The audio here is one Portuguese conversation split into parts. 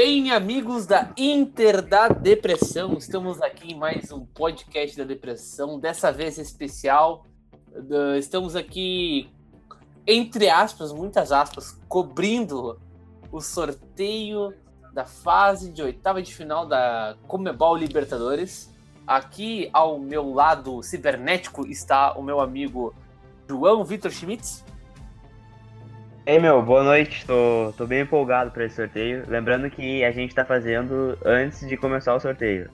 Bem, amigos da Inter da Depressão, estamos aqui em mais um podcast da Depressão, dessa vez especial. Uh, Estamos aqui, entre aspas, muitas aspas, cobrindo o sorteio da fase de oitava de final da Comebol Libertadores. Aqui ao meu lado cibernético está o meu amigo João Vitor Schmitz. Ei meu, boa noite. Tô, tô bem empolgado para esse sorteio. Lembrando que a gente tá fazendo antes de começar o sorteio.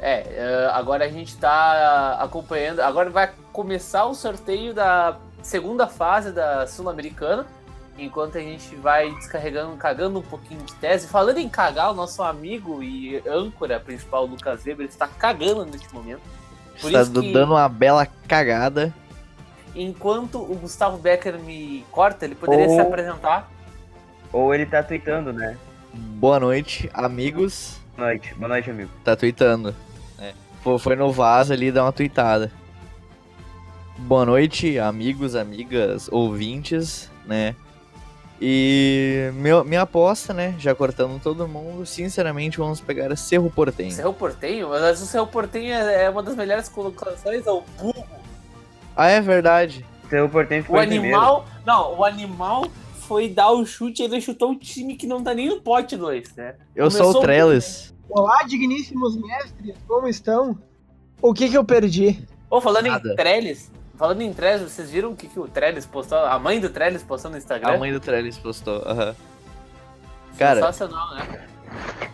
É, eh, agora a gente tá acompanhando. Agora vai começar o sorteio da segunda fase da Sul-Americana. Enquanto a gente vai descarregando, cagando um pouquinho de tese. Falando em cagar, o nosso amigo e âncora principal, Lucas Weber, está cagando neste momento. Por Está isso que- dando uma bela cagada. Enquanto o Gustavo Becker me corta, ele poderia Ou- se apresentar. Ou ele tá tweetando, né? Boa noite, amigos. Boa noite, boa noite, amigo. Tá tweetando. É. Fo- Foi no vaso ali dar uma tweetada. Boa noite, amigos, amigas, ouvintes, né? E meu, minha aposta, né? Já cortando todo mundo, sinceramente, vamos pegar Cerro Portenho. Cerro Portenho? Mas o Cerro Portenho é é uma das melhores colocações ao burro. Ah, é verdade. Seu portento O ficou em primeiro. animal. Não, o animal foi dar o chute e ele chutou um time que não tá nem no pote 2, né? Eu sou Começou o Trellis. Olá, digníssimos mestres, como estão? O que que eu perdi? Ô, falando Nada. em Trellis, falando em Trellis, vocês viram o que, que o Trellis postou? A mãe do Trellis postou no Instagram? A mãe do Trellis postou. aham. Cara, Sensacional, né?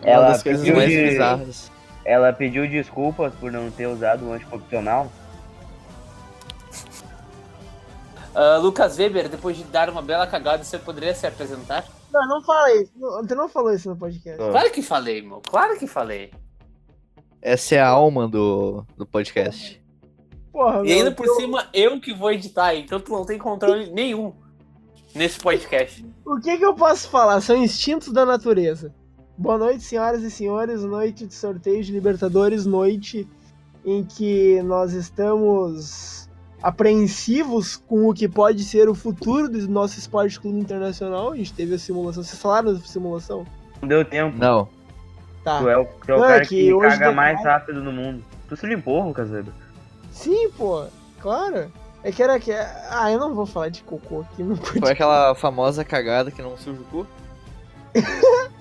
uma Ela das coisas pediu mais de- bizarras. Ela pediu desculpas por não ter usado o anticoncepcional. Ah, Lucas Weber, depois de dar uma bela cagada, você poderia se apresentar? Não, não. Não, Você não falou isso no podcast. Ó, Claro que falei, meu. Claro que falei. Essa é a alma do, do podcast. Porra, E ainda meu, por eu- cima, eu que vou editar, então tu não tem controle nenhum nesse podcast. O que que eu posso falar? São instintos da natureza. Boa noite, senhoras e senhores. Noite de sorteio de Libertadores, noite em que nós estamos apreensivos com o que pode ser o futuro do nosso esporte clube internacional. A gente teve a simulação. Vocês falaram da simulação? Não deu tempo. Não. Tá. Tu é o, tu é o Não, é cara que que, hoje caga mais tarde- rápido do mundo. Tu se limpou, Lucas Weber? Sim, pô. Claro. É que era que. Ah, eu não vou falar de cocô aqui no podcast. Foi aquela famosa cagada que não suja o cu?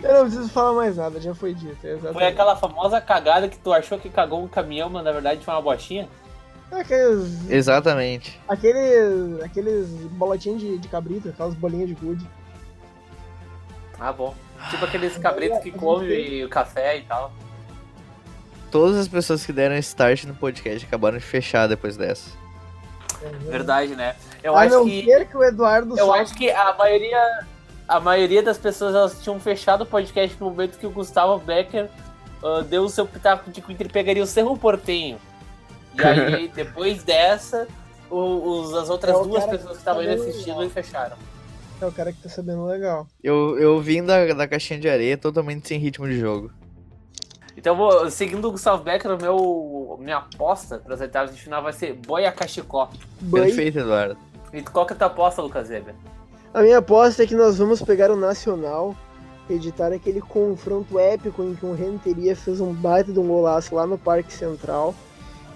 Eu não preciso falar mais nada, já foi dito. é exatamente. Foi aquela famosa cagada que tu achou que cagou um caminhão, mas na verdade foi uma bochinha? Aqueles. Exatamente. Aqueles. Aqueles bolotinhos de, de cabrito, aquelas bolinhas de gude. Ah, bom. Tipo aqueles cabritos que comem o café e tal. Todas as pessoas que deram start no podcast acabaram de fechar depois dessa. Verdade, né? Eu a acho não que. que o Eduardo Eu acho que a maioria. A maioria das pessoas elas tinham fechado o podcast no momento que o Gustavo Becker ah, deu o seu pitaco de que o Inter pegaria o Cerro Portenho. E aí, depois dessa, o- os, as outras É duas pessoas que que estavam tá indo assistindo legal. e fecharam. É o cara que tá sabendo legal. Eu, eu vim da, da caixinha de areia totalmente sem ritmo de jogo. Então, vou, seguindo o Gustavo Becker, o meu, minha aposta para as oitavas de final vai ser Boia Cachicó. Perfeito, Eduardo. E qual que é a tua aposta, Lucas Weber? a minha aposta é que nós vamos pegar o Nacional, editar aquele confronto épico em que o Renteria fez um baita de um golaço lá no Parque Central.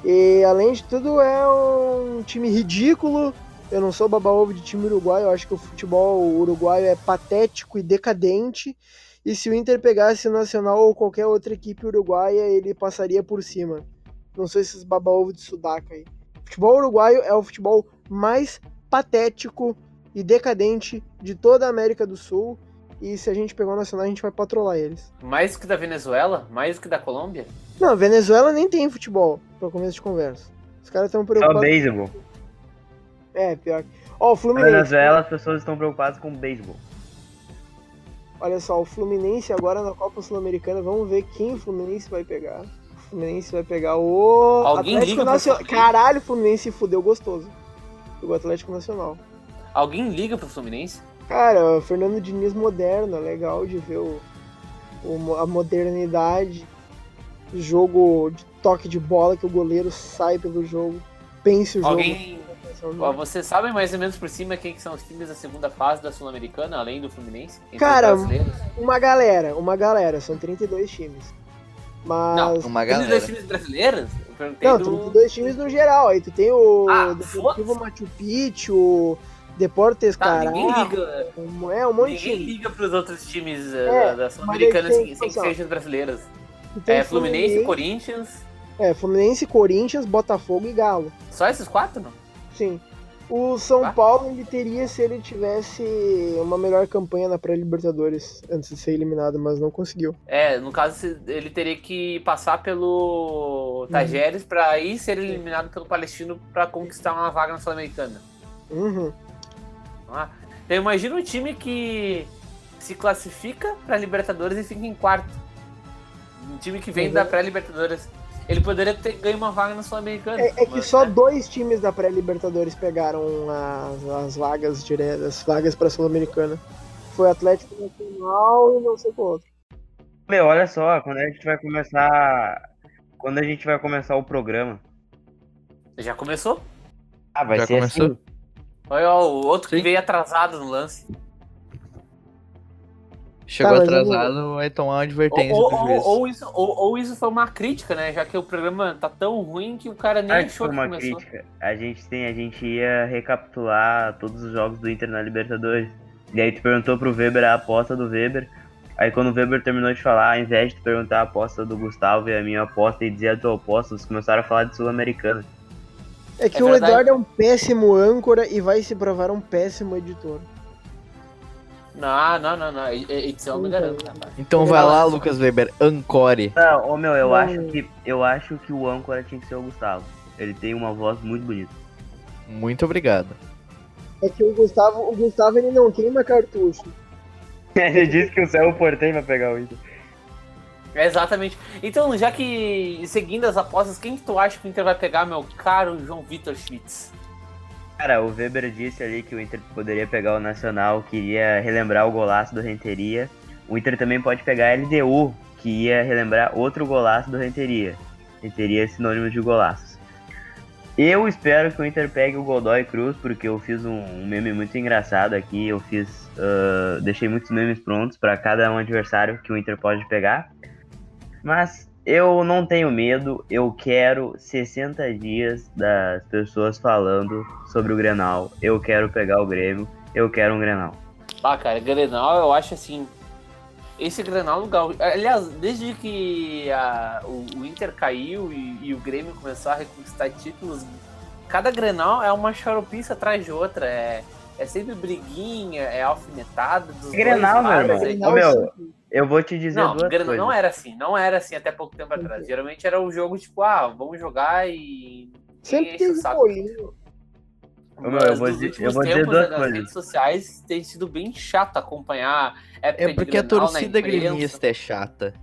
E além de tudo, é um time ridículo. Eu não sou baba-ovo de time uruguaio, eu acho que o futebol uruguaio é patético e decadente. E se o Inter pegasse o Nacional ou qualquer outra equipe uruguaia, ele passaria por cima. Não sou esses baba-ovo de sudaca aí. O futebol uruguaio é o futebol mais patético e decadente de toda a América do Sul. E se a gente pegar o Nacional, a gente vai patrolar eles. Mais que da Venezuela? Mais que da Colômbia? Não, Venezuela nem tem futebol, pra começo de conversa. Os caras estão Só preocupados. beisebol. É, pior. que- Ó, o Na Fluminense. Venezuela as pessoas estão preocupadas com beisebol. Olha só, o Fluminense agora na Copa Sul-Americana, vamos ver quem o Fluminense vai pegar. O Fluminense vai pegar o. Alguém Atlético Nacional. Caralho, o Fluminense se fudeu gostoso. O Atlético Nacional. Alguém liga pro Fluminense? Cara, o Fernando Diniz moderno, é legal de ver o, o- a modernidade, jogo de toque de bola que o goleiro sai pelo jogo, pense o jogo. Alguém, Vocês sabem mais ou menos por cima quem que são os times da segunda fase da Sul-Americana, além do Fluminense? Cara? Uma galera, uma galera, são 32 times. Mas. Uma Tem dois galera. times brasileiros? Não, do... 32 times no geral. Aí tu tem o Ah, Deportivo. Machu Picchu, o Deportes Tá, Cará. ninguém liga, É, um monte de ninguém time. liga pros outros times eh, É, da- da Sul-Americana aí tem, sem, sem que sejam os brasileiros. Tem É Fluminense, Corinthians, É, Fluminense, Corinthians, Botafogo e Galo. só esses quatro, não? Sim. O São Tá. Paulo ele teria se ele tivesse uma melhor campanha na pré-Libertadores antes de ser eliminado, mas não conseguiu. É, no caso, ele teria que passar pelo Tajeres pra aí ser eliminado pelo Palestino pra conquistar uma vaga na Sul-Americana. Uhum. Ah, Então imagina um time que se classifica pra Libertadores e fica em quarto. Um time que vem Uhum. da pré-Libertadores. Ele poderia ter ganho uma vaga na Sul-Americana. É, é que mas, só né? dois times da pré-Libertadores pegaram as, as vagas diretas, as vagas pra Sul-Americana. Foi Atlético Nacional e não sei qual outro. Meu, olha só, quando a gente vai começar. Quando a gente vai começar o programa. Já começou? Ah, vai Já ser começou? assim. Olha ó, o outro que Sim. veio atrasado no lance. Chegou Tá, eu atrasado, vai tomar uma Ou, advertência ou, ou, juiz. ou isso, ou, ou isso foi uma crítica, né? Já que o programa tá tão ruim que o cara nem Acho que achou foi que uma começou. crítica. A gente tem, a gente ia recapitular todos os jogos do Inter na Libertadores. E aí tu perguntou pro Weber a aposta do Weber. Aí quando o Weber terminou de falar, ao invés de tu perguntar a aposta do Gustavo e a minha aposta e dizer a tua aposta, vocês começaram a falar de Sul-Americana. É que É o. Eduardo é um péssimo âncora e vai se provar um péssimo editor. Não, não, não, não. Edição me garanto, rapaz. Então vai lá, Lucas Weber, ancore. Não, ô meu, eu Não. acho que eu acho que o âncora tinha que ser o Gustavo. Ele tem uma voz muito bonita. Muito obrigado. É que o Gustavo, o Gustavo ele não queima cartucho. Ele disse que o céu portei pra pegar o Inter. É, exatamente. Então, já que seguindo as apostas, quem que tu acha que o Inter vai pegar, meu caro João Vitor Schmitz? Cara, o Weber disse ali que o Inter poderia pegar o Nacional, queria relembrar o golaço do Renteria. O Inter também pode pegar a LDU, que ia relembrar outro golaço do Renteria. Renteria é sinônimo de golaços. Eu espero que o Inter pegue o Godoy Cruz, porque eu fiz um, um meme muito engraçado aqui. Eu fiz. ah, deixei muitos memes prontos para cada um adversário que o Inter pode pegar. Mas eu não tenho medo, eu quero 60 dias das pessoas falando sobre o Grenal. Eu quero pegar o Grêmio, eu quero um Grenal. Ah, cara, Grenal, eu acho assim. Esse Grenal, Gal- aliás, desde que a- o, o Inter caiu e, e o Grêmio começou a reconquistar títulos, cada Grenal é uma charopice atrás de outra. É, é sempre briguinha, é alfinetada dos Grenal, dois meu irmão. é- Ô, meu. Eu vou te dizer Não, duas Grenal coisas. não era assim, não era assim até pouco tempo atrás. Geralmente era o jogo tipo, ah, vamos jogar e. Sempre saco. bolinho. Meu, eu vou nos dizer- últimos eu vou dizer tempos, duas nas coisas. redes sociais tem sido bem chato acompanhar época É porque a torcida gremista é chata.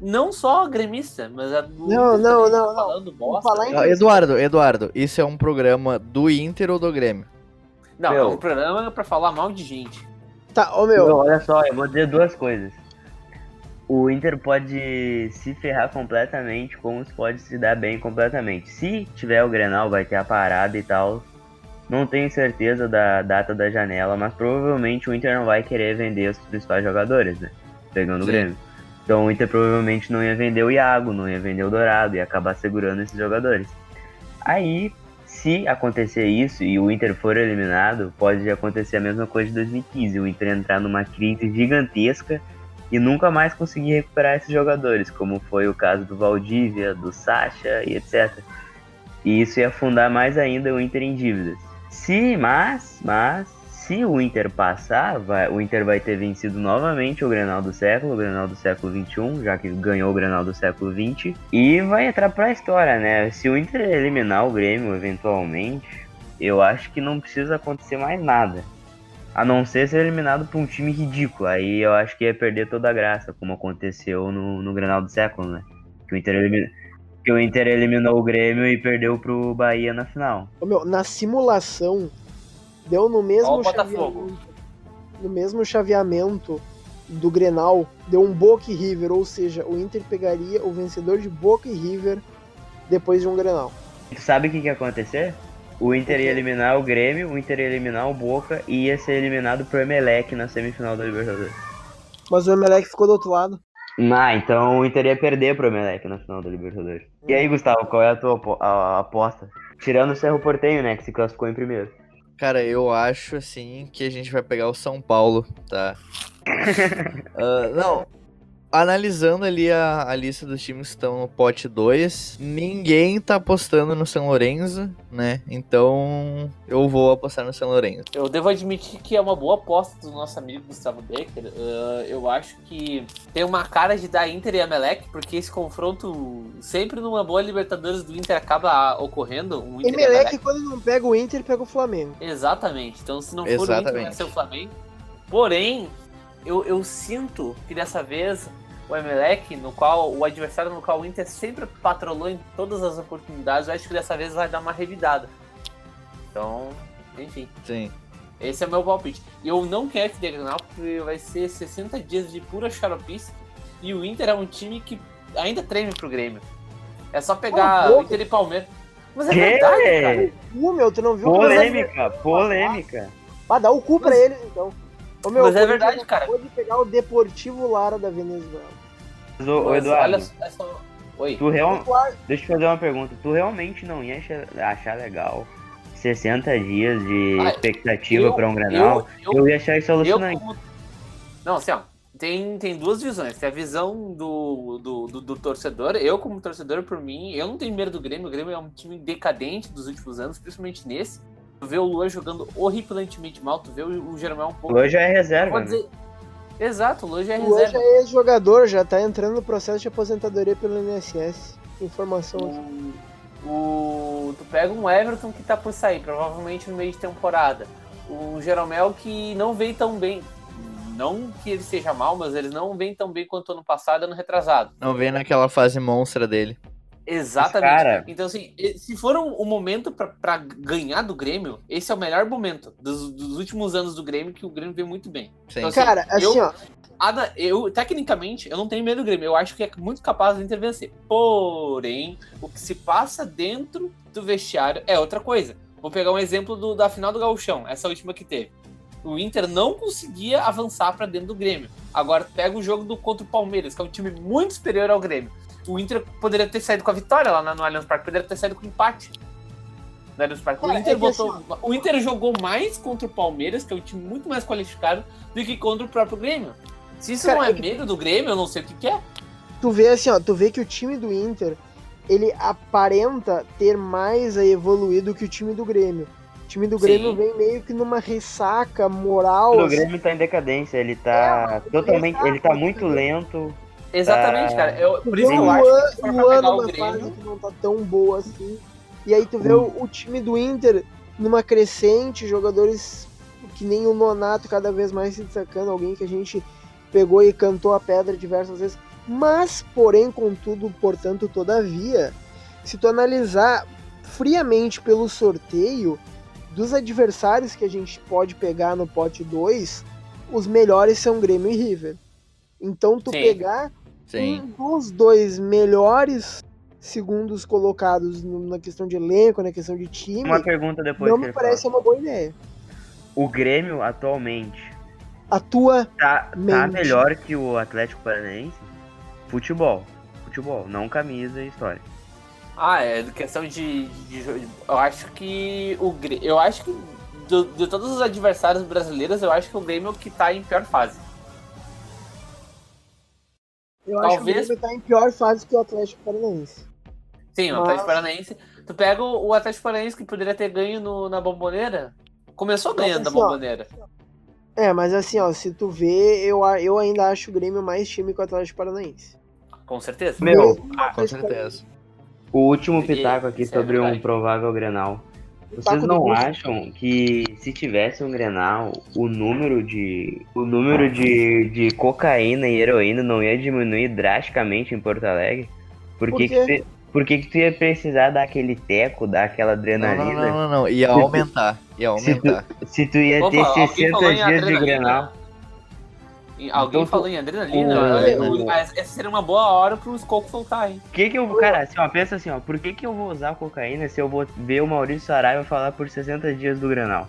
Não só gremista, mas a do Não, não, não, tá não. falando bosta. falar em- Eduardo, Eduardo, isso é um programa do Inter ou do Grêmio? Não, Meu. é um programa pra falar mal de gente. Tá, ô meu, Meu, olha só, eu vou dizer duas coisas. O Inter pode se ferrar completamente, como se pode se dar bem completamente. Se tiver o Grenal, vai ter a parada e tal. Não tenho certeza da data da janela, mas provavelmente o Inter não vai querer vender os principais jogadores, né? Pegando o Sim. Grêmio. Então o Inter provavelmente não ia vender o Iago, não ia vender o Dourado, ia acabar segurando esses jogadores. Aí, se acontecer isso e o Inter for eliminado, pode acontecer a mesma coisa de 2015, o Inter entrar numa crise gigantesca e nunca mais conseguir recuperar esses jogadores, como foi o caso do Valdívia, do Sacha e etc. E isso ia afundar mais ainda o Inter em dívidas. Se, mas, mas, se o Inter passar, vai- o Inter vai ter vencido novamente o Grenal do século, o Grenal do século XXI, já que ganhou o Grenal do século XX, e vai entrar pra história, né? Se o Inter eliminar o Grêmio eventualmente, eu acho que não precisa acontecer mais nada. A não ser ser eliminado por um time ridículo. Aí eu acho que ia perder toda a graça, como aconteceu no, no do século, né? Que o Inter, elimi- que o Inter eliminou o Grêmio e perdeu pro Bahia na final. ô meu, na simulação deu no mesmo Ó o Botafogo. chaveamento, no mesmo chaveamento do Grenal, deu um Boca e River, ou seja, o Inter pegaria o vencedor de Boca e River depois de um Grenal. Tu sabe o que, que ia acontecer? O Inter ia eliminar o Grêmio, o Inter ia eliminar o Boca e ia ser eliminado pro Emelec na semifinal da Libertadores. Mas o Emelec ficou do outro lado. Ah, então o Inter ia perder pro Emelec na final da Libertadores. E aí, Gustavo, qual é a tua aposta? Tirando o Cerro Portenho, né, que se classificou em primeiro. Cara, eu acho assim que a gente vai pegar o São Paulo, tá? Ah, não. Analisando ali a, a lista dos times que estão no pote 2, ninguém tá apostando no São Lourenço, né? Então eu vou apostar no São Lourenço. Eu devo admitir que é uma boa aposta do nosso amigo Gustavo Becker. Ah, eu acho que tem uma cara de dar Inter e Emelec, porque esse confronto sempre numa boa Libertadores do Inter acaba ocorrendo. Um Inter e Emelec, quando não pega o Inter, pega o Flamengo. Exatamente. Então, se não for o Inter, vai Exatamente. ser o Flamengo. Porém, eu, eu sinto que dessa vez o Emelec, no qual o adversário no qual o Inter sempre patrolou em todas as oportunidades, eu acho que dessa vez vai dar uma revidada. Então, enfim. Sim. Esse é o meu palpite. E eu não quero que dê Grenal, porque vai ser 60 dias de pura xaropice. E o Inter é um time que ainda treme pro Grêmio. É só pegar a o Inter e Palmeiras. Mas é Que? verdade, cara. Uh, meu, tu não viu que Polêmica, polêmica. Ah, dá o cu pra eles, então. Ô, meu, Mas é verdade, cara. Acabou de pegar o Deportivo Lara da Venezuela. Mas, ô, Mas Eduardo, olha Oi. tu real... Eduardo, deixa eu te fazer uma pergunta. Tu realmente não ia achar, legal 60 dias de Ah, expectativa eu- pra um Grenal? Eu, Eu, eu, ia achar isso alucinante. como... Não, assim, ó. Tem, tem duas visões. Tem a visão do, do, do, do torcedor. Eu, como torcedor, por mim, eu não tenho medo do Grêmio. O Grêmio é um time decadente dos últimos anos, principalmente nesse. Tu vê o Luan jogando horripilantemente mal, tu vê o, o Jeromel um pouco. Hoje já é reserva, Pode né? Exato, o Luan já é o Luan reserva. já é ex-jogador, já tá entrando no processo de aposentadoria pelo INSS. Informação aqui. O, o- tu pega um Everton que tá por sair, provavelmente no meio de temporada. O Jeromel que não vem tão bem. Não que ele seja mal, mas ele não vem tão bem quanto ano passado, ano retrasado. Não vem naquela fase monstra dele. Exatamente. Cara- Então, assim, se for um, um momento pra- pra ganhar do Grêmio, esse é o melhor momento dos, dos últimos anos do Grêmio, que o Grêmio vem muito bem. Sim. Então, Cara, assim, eu- ó. Ada, eu, tecnicamente, eu não tenho medo do Grêmio. Eu acho que é muito capaz de intervencer. Porém, o que se passa dentro do vestiário é outra coisa. Vou pegar um exemplo do- da final do Gauchão, essa última que teve. O Inter não conseguia avançar pra dentro do Grêmio. Agora pega o jogo do contra o Palmeiras, que é um time muito superior ao Grêmio. O Inter poderia ter saído com a vitória lá no Allianz Parque, poderia ter saído com empate. No Allianz Parque. O Cara, Inter é botou- assim, o Inter jogou mais contra o Palmeiras, que é um time muito mais qualificado, do que contra o próprio Grêmio. Se isso Cara, não é é medo do Grêmio, eu não sei o que, que é. Tu vê assim, ó, tu vê que o time do Inter, ele aparenta ter mais a evoluir do que o time do Grêmio. O time do Sim. Grêmio vem meio que numa ressaca moral. O assim. Grêmio tá em decadência, ele É, tá mano, totalmente. ele Ele tá- tá muito lento. Exatamente, Ah. cara. Eu, por isso que eu o acho que se for pegar o fase Grêmio. que não tá tão boa assim. E aí tu vê o, o time do Inter numa crescente, jogadores que nem o Nonato cada vez mais se destacando, alguém que a gente pegou e cantou a pedra diversas vezes. Mas, porém, contudo, portanto, todavia, se tu analisar friamente pelo sorteio dos adversários que a gente pode pegar no pote 2, os melhores são Grêmio e River. Então tu Sim. pegar Sim. um dos dois melhores segundos colocados no- na questão de elenco, na questão de time, Uma pergunta depois não me parece uma boa ideia. O Grêmio atualmente A tua tá, tá melhor que o Atlético Paranaense? Futebol. Futebol, não camisa e história. Ah, é questão de, de, de- Eu acho que o Grêmio. Eu acho que do- de todos os adversários brasileiros, eu acho que o Grêmio é o que tá em pior fase. Eu acho que o Talvez- Grêmio tá em pior fase que o Atlético Paranaense. Sim, o Mas- Atlético Paranaense. Tu pega o Atlético Paranaense que poderia ter ganho no- na bomboneira. Começou ganhando da assim, bomboneira. É, mas assim, ó, se tu vê, eu, eu ainda acho o Grêmio mais time que o Atlético Paranaense. Com certeza. Meu, o Com certeza. O último pitaco aqui isso é sobre um provável Grenal. Vocês não acham que se tivesse um Grenal, o número de o número de, de cocaína e heroína não ia diminuir drasticamente em Porto Alegre? Por Por que, quê? que, tu, por que, que tu ia precisar dar aquele teco, dar aquela Não, não, adrenalina? não, não, não. Ia aumentar. Ia Se tu, aumentar. se tu ia Opa, ter alguém 60 falou em dias de adrenalina. Grenal. Alguém Então, falou em adrenalina? o- o- o- essa seria uma boa hora pro Skoll soltar, hein? Que que eu, cara, assim, ó, pensa assim, ó, por que que eu vou usar cocaína se eu vou ver o Maurício Saraiva falar por 60 dias do Granal?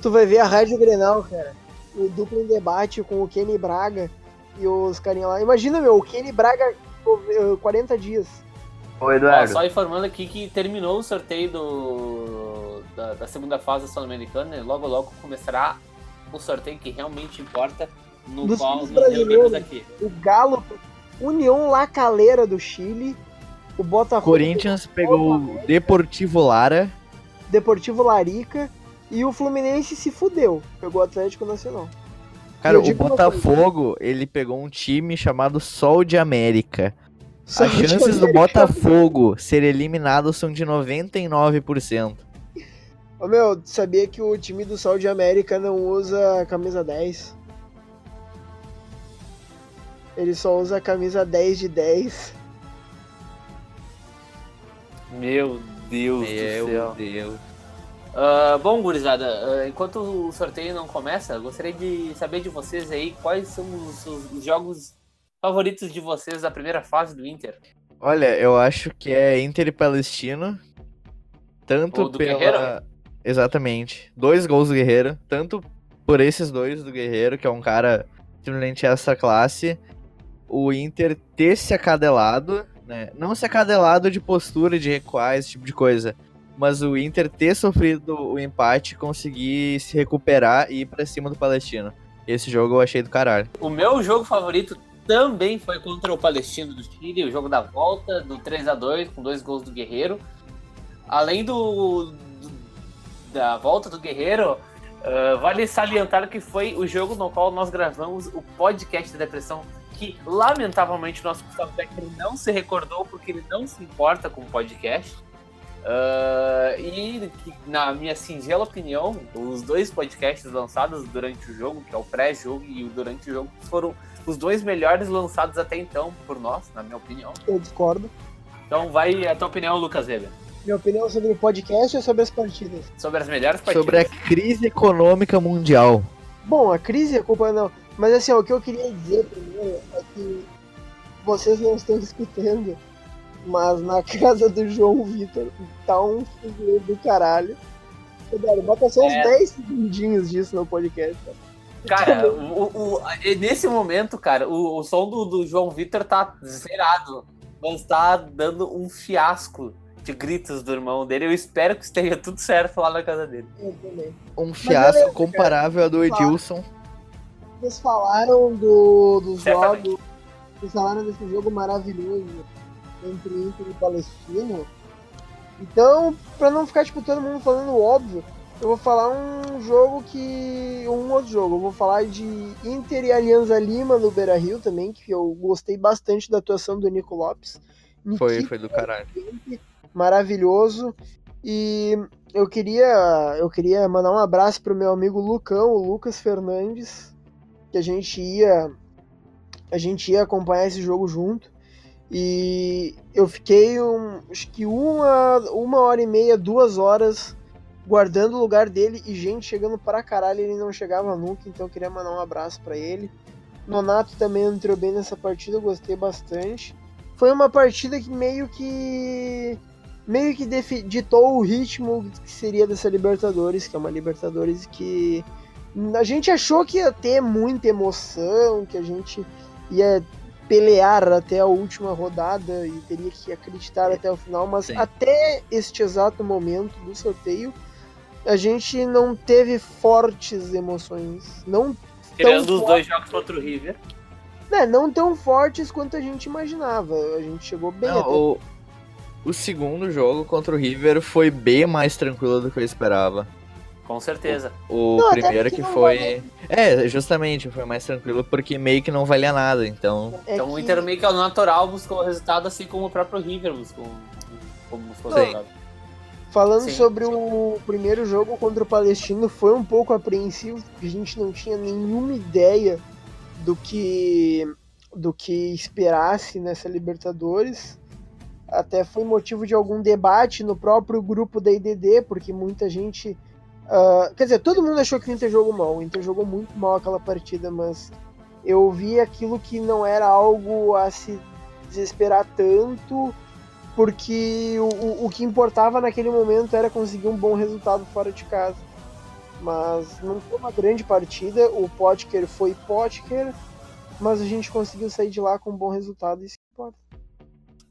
Tu vai ver a Rádio Grenal, cara. O duplo em debate com o Kenny Braga e os carinha lá. Imagina, meu, o Kenny Braga eh, 40 dias. Ô, Ó, Eduardo, só informando aqui que terminou o sorteio do, da, da segunda fase da Sul-Americana e logo logo começará o sorteio que realmente importa, no Dos qual nos aqui. O Galo, União La Calera do Chile, o Botafogo, Corinthians pegou o Deportivo Lara. Deportivo Larica e o Fluminense se fudeu. Pegou o Atlético Nacional. Cara, o Botafogo, ele pegou um time chamado Sol de América. Só As chances do América- Botafogo ser eliminado são de 99%. Ô, meu, sabia que o time do Sol de América não usa a camisa 10? Ele só usa a camisa 10 de 10. Meu Deus do céu. Deus. Ah, bom, gurizada, ah, enquanto o sorteio não começa, gostaria de saber de vocês aí quais são os, os- os jogos favoritos de vocês da primeira fase do Inter. Olha, eu acho que é Inter e Palestino. Tanto pela. Guerreiro? Exatamente. Dois gols do Guerreiro. Tanto por esses dois do Guerreiro, que é um cara simplesmente essa classe. O Inter ter se acadelado, né? Não se acadelado de postura, de recuar, esse tipo de coisa. Mas o Inter ter sofrido o empate, conseguir se recuperar e ir pra cima do Palestino. Esse jogo eu achei do caralho. O meu jogo favorito também foi contra o Palestino do Chile, o jogo da volta, do 3 a 2 com dois gols do Guerreiro. Além do- da volta do Guerreiro, ah, vale salientar que foi o jogo no qual nós gravamos o podcast da depressão, que lamentavelmente o nosso Gustavo Becker não se recordou porque ele não se importa com o podcast. Ah, e que, na minha singela opinião, os dois podcasts lançados durante o jogo, que é o pré-jogo e o durante o jogo, foram os dois melhores lançados até então por nós, na minha opinião. Eu discordo. Então vai a tua opinião, Lucas Weber, Minha opinião sobre o podcast ou sobre as partidas? sobre as melhores partidas. Sobre a crise econômica mundial. Bom, a crise é culpa não. Mas assim, ó, o que eu queria dizer primeiro é que vocês não estão escutando, mas na casa do João Vitor tá um figure do caralho. Eduardo, bota só uns É. 10 segundinhos disso no podcast. cara. Cara, o, o- nesse momento, cara, o, o som do, do João Vitor tá zerado, mas tá dando um fiasco de gritos do irmão dele. Eu espero que esteja tudo certo lá na casa dele. Eu também. Um fiasco beleza, comparável ao do. Edilson. Vocês falaram do, do Certamente. jogo. Vocês falaram desse jogo maravilhoso entre Inter e Palestino. Então, pra não ficar tipo todo mundo falando óbvio, eu vou falar um jogo que. um outro jogo. Eu vou falar de Inter e Alianza Lima no Beira Rio também, que eu gostei bastante da atuação do Nico Lopes. Foi, foi do caralho. Maravilhoso. E eu queria, eu queria mandar um abraço pro meu amigo Lucão, o Lucas Fernandes, que a gente ia a gente ia acompanhar esse jogo junto. E eu fiquei um, acho que uma, uma hora e meia, duas horas guardando o lugar dele e gente chegando pra caralho, ele não chegava nunca, então eu queria mandar um abraço pra ele. Nonato também entrou bem nessa partida, eu gostei bastante. Foi uma partida que meio que meio que ditou o ritmo que seria dessa Libertadores, que é uma Libertadores que a gente achou que ia ter muita emoção, que a gente ia pelear até a última rodada e teria que acreditar até o final, mas Sim. até este exato momento do sorteio a gente não teve fortes emoções, não Tirando os dois jogos contra o River. né, não tão fortes quanto a gente imaginava. A gente chegou bem Não, até o, o segundo jogo contra o River foi bem mais tranquilo do que eu esperava. Com certeza. O Não, até primeiro que não foi. É, justamente, foi mais tranquilo porque meio que não valia nada, então. É então o que- Inter meio que ao natural buscou o resultado, assim como o próprio River buscou, como buscou o resultado. Falando Sim, sobre sim. o primeiro jogo contra o Palestino, foi um pouco apreensivo, porque a gente não tinha nenhuma ideia do que do que esperasse nessa Libertadores. Até foi motivo de algum debate no próprio grupo da IDD, porque muita gente Uh, quer dizer, todo mundo achou que o Inter jogou mal. O Inter jogou muito mal aquela partida, mas eu vi aquilo que não era algo a se desesperar tanto, porque o, o que importava naquele momento era conseguir um bom resultado fora de casa. Mas não foi uma grande partida, o Potker foi Potker, mas a gente conseguiu sair de lá com um bom resultado isso importa.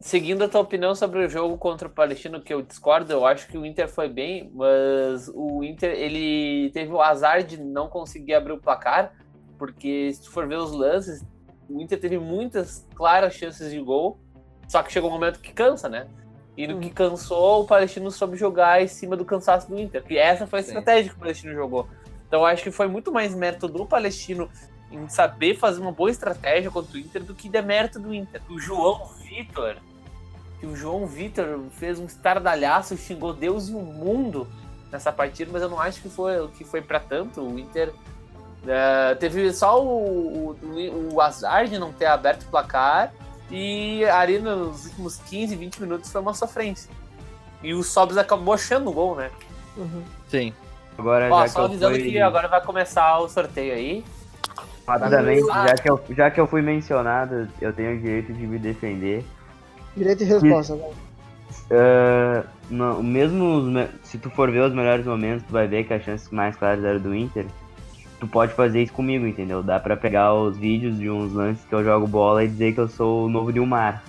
Seguindo a tua opinião sobre o jogo contra o Palestino, que eu discordo, eu acho que o Inter foi bem, mas o Inter ele teve o azar de não conseguir abrir o placar, porque se tu for ver os lances, o Inter teve muitas claras chances de gol, só que chegou um momento que cansa, né? E no uhum. que cansou, o Palestino soube jogar em cima do cansaço do Inter. Que essa foi a estratégia que o Palestino jogou. Então eu acho que foi muito mais mérito do Palestino em saber fazer uma boa estratégia contra o Inter do que demérito do Inter. O João Vitor, que o João Vitor fez um estardalhaço, xingou Deus e o mundo nessa partida, mas eu não acho que foi que foi para tanto. O Inter uh, teve só o, o, o, azar de não ter aberto o placar e ali nos últimos 15, 20 minutos foi uma sofrência. E o Sobs acabou achando o gol, né? Uhum. Sim. Agora, Ó, só avisando fui... que agora vai começar o sorteio aí. Rapidamente, já que, eu, já que eu fui mencionado, eu tenho o direito de me defender. Direito e resposta, velho. Uh, não, mesmo se tu for ver os melhores momentos, tu vai ver que as chances mais claras eram do Inter. Tu pode fazer isso comigo, entendeu? Dá pra pegar os vídeos de uns lances que eu jogo bola e dizer que eu sou o novo Dilmar.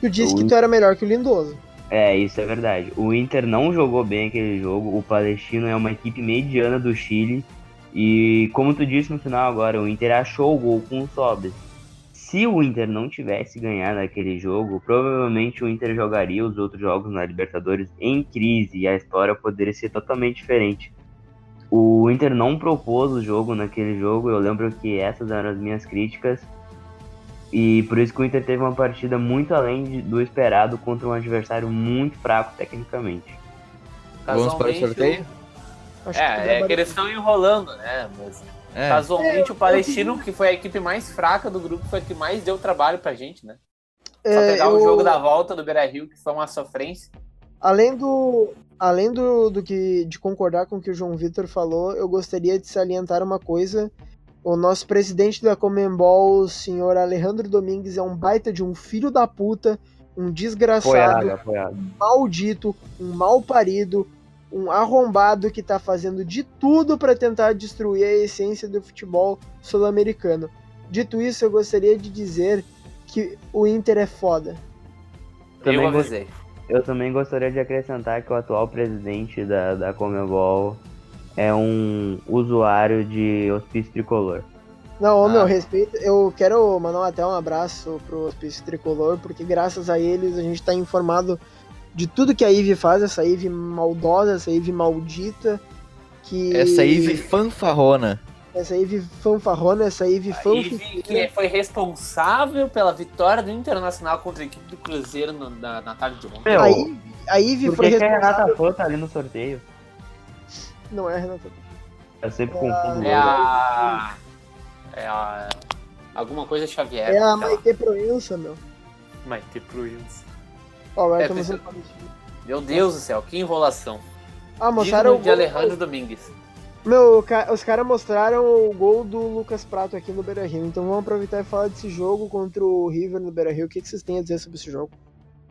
Tu disse o que tu era melhor que o Lindoso. É, isso é verdade. O Inter não jogou bem aquele jogo. O Palestino é uma equipe mediana do Chile. E como tu disse no final agora, o Inter achou o gol com o Sobres se o Inter não tivesse ganhado aquele jogo, provavelmente o Inter jogaria os outros jogos na Libertadores em crise e a história poderia ser totalmente diferente. O Inter não propôs o jogo naquele jogo, eu lembro que essas eram as minhas críticas. E por isso que o Inter teve uma partida muito além de, do esperado contra um adversário muito fraco tecnicamente. Vamos para o sorteio? É, é que eles estão enrolando, né? Mas é. Casualmente, o Palestino, que foi a equipe mais fraca do grupo, foi a que mais deu trabalho pra gente, né? Só é, pegar eu... o jogo da volta do Beira Rio, que foi uma sofrência. Além do. Além do, do que de concordar com o que o João Vitor falou, eu gostaria de salientar uma coisa. O nosso presidente da Comembol, o senhor Alejandro Domingues, é um baita de um filho da puta, um desgraçado, um maldito, um mal parido, um arrombado que tá fazendo de tudo para tentar destruir a essência do futebol sul-americano. Dito isso, eu gostaria de dizer que o Inter é foda. Também eu avisei. Eu também gostaria de acrescentar que o atual presidente da, da Comebol é um usuário de hospício tricolor. Não, ah. meu respeito, eu quero mandar até um abraço pro hospício tricolor, porque graças a eles a gente tá informado de tudo que a Eve faz, essa Eve maldosa, essa Eve maldita. Que... Essa Eve fanfarrona. Essa Eve fanfarrona, essa Eve fanfarrona. que foi responsável pela vitória do Internacional contra a equipe do Cruzeiro no, na, na tarde de ontem. A Eve, a Eve foi responsável. a Renata Fã tá ali no sorteio? Não é a Renata Eu sempre é confundo. É a... É a... Alguma coisa Xavier. É a Maite Proença, meu. Maite Proença. É, Meu Deus do céu, que enrolação. Ah, mostraram o de Alejandro Domingues. Meu, os caras mostraram o gol do Lucas Prato aqui no Beira Rio. Então vamos aproveitar e falar desse jogo contra o River no Beira Rio. O que, que vocês têm a dizer sobre esse jogo?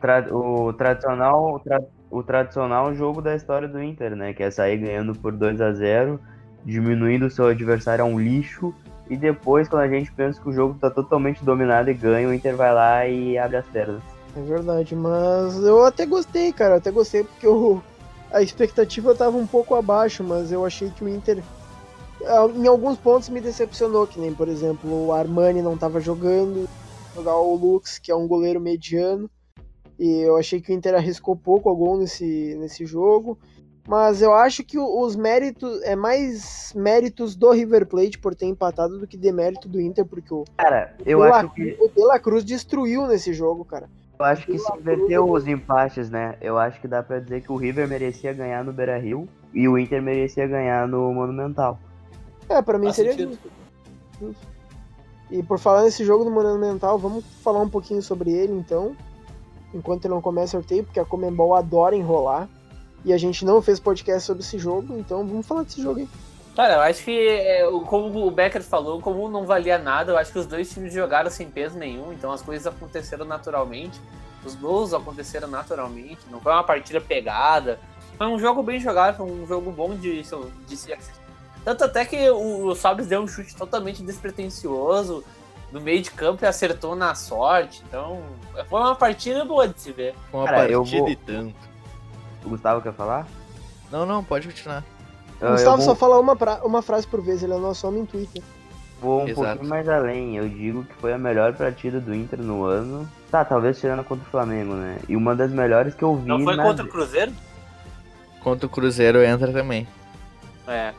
Tra o tradicional, tra o tradicional jogo da história do Inter, né? Que é sair ganhando por 2 a 0 diminuindo o seu adversário a um lixo. E depois, quando a gente pensa que o jogo tá totalmente dominado e ganha, o Inter vai lá e abre as pernas. É verdade, mas eu até gostei, cara. até gostei porque eu, a expectativa tava um pouco abaixo, mas eu achei que o Inter ah, em alguns pontos me decepcionou, que nem, por exemplo, o Armani não tava jogando, jogar o Lux, que é um goleiro mediano, e eu achei que o Inter arriscou pouco a gol nesse, nesse jogo, mas eu acho que os méritos, é mais méritos do River Plate por ter empatado do que demérito do Inter, porque o, cara, eu acho que... o De La Cruz destruiu nesse jogo, cara. Eu acho que se inverteu os empates, né? Eu acho que dá pra dizer que o River merecia ganhar no Beira Rio e o Inter merecia ganhar no Monumental. É, pra mim Faz seria justo. E por falar nesse jogo do Monumental, vamos falar um pouquinho sobre ele então. Enquanto não começa o sorteio, porque a Comembol adora enrolar. e a gente não fez podcast sobre esse jogo, então vamos falar desse jogo aí. Cara, eu acho que, é, o- como o Becker falou, como não valia nada, eu acho que os dois times jogaram sem peso nenhum, então as coisas aconteceram naturalmente. Os gols aconteceram naturalmente, não foi uma partida pegada. Foi um jogo bem jogado, foi um jogo bom de, de se assistir. Tanto até que o, o Sabres deu um chute totalmente despretensioso no meio de campo e acertou na sorte. Então, foi uma partida boa de se ver. Foi uma Cara, eu partida vou- e tanto. O Gustavo quer falar? Não, não, pode continuar. Eu- O eu Gustavo vou- só fala uma, pra- uma frase por vez, ele é o nosso homem Twitter. Vou um Exato. pouquinho mais além. Eu digo que foi a melhor partida do Inter no ano. Tá, talvez tirando contra o Flamengo, né? E uma das melhores que eu vi Não foi na... contra o Cruzeiro? Contra o Cruzeiro entra também. É.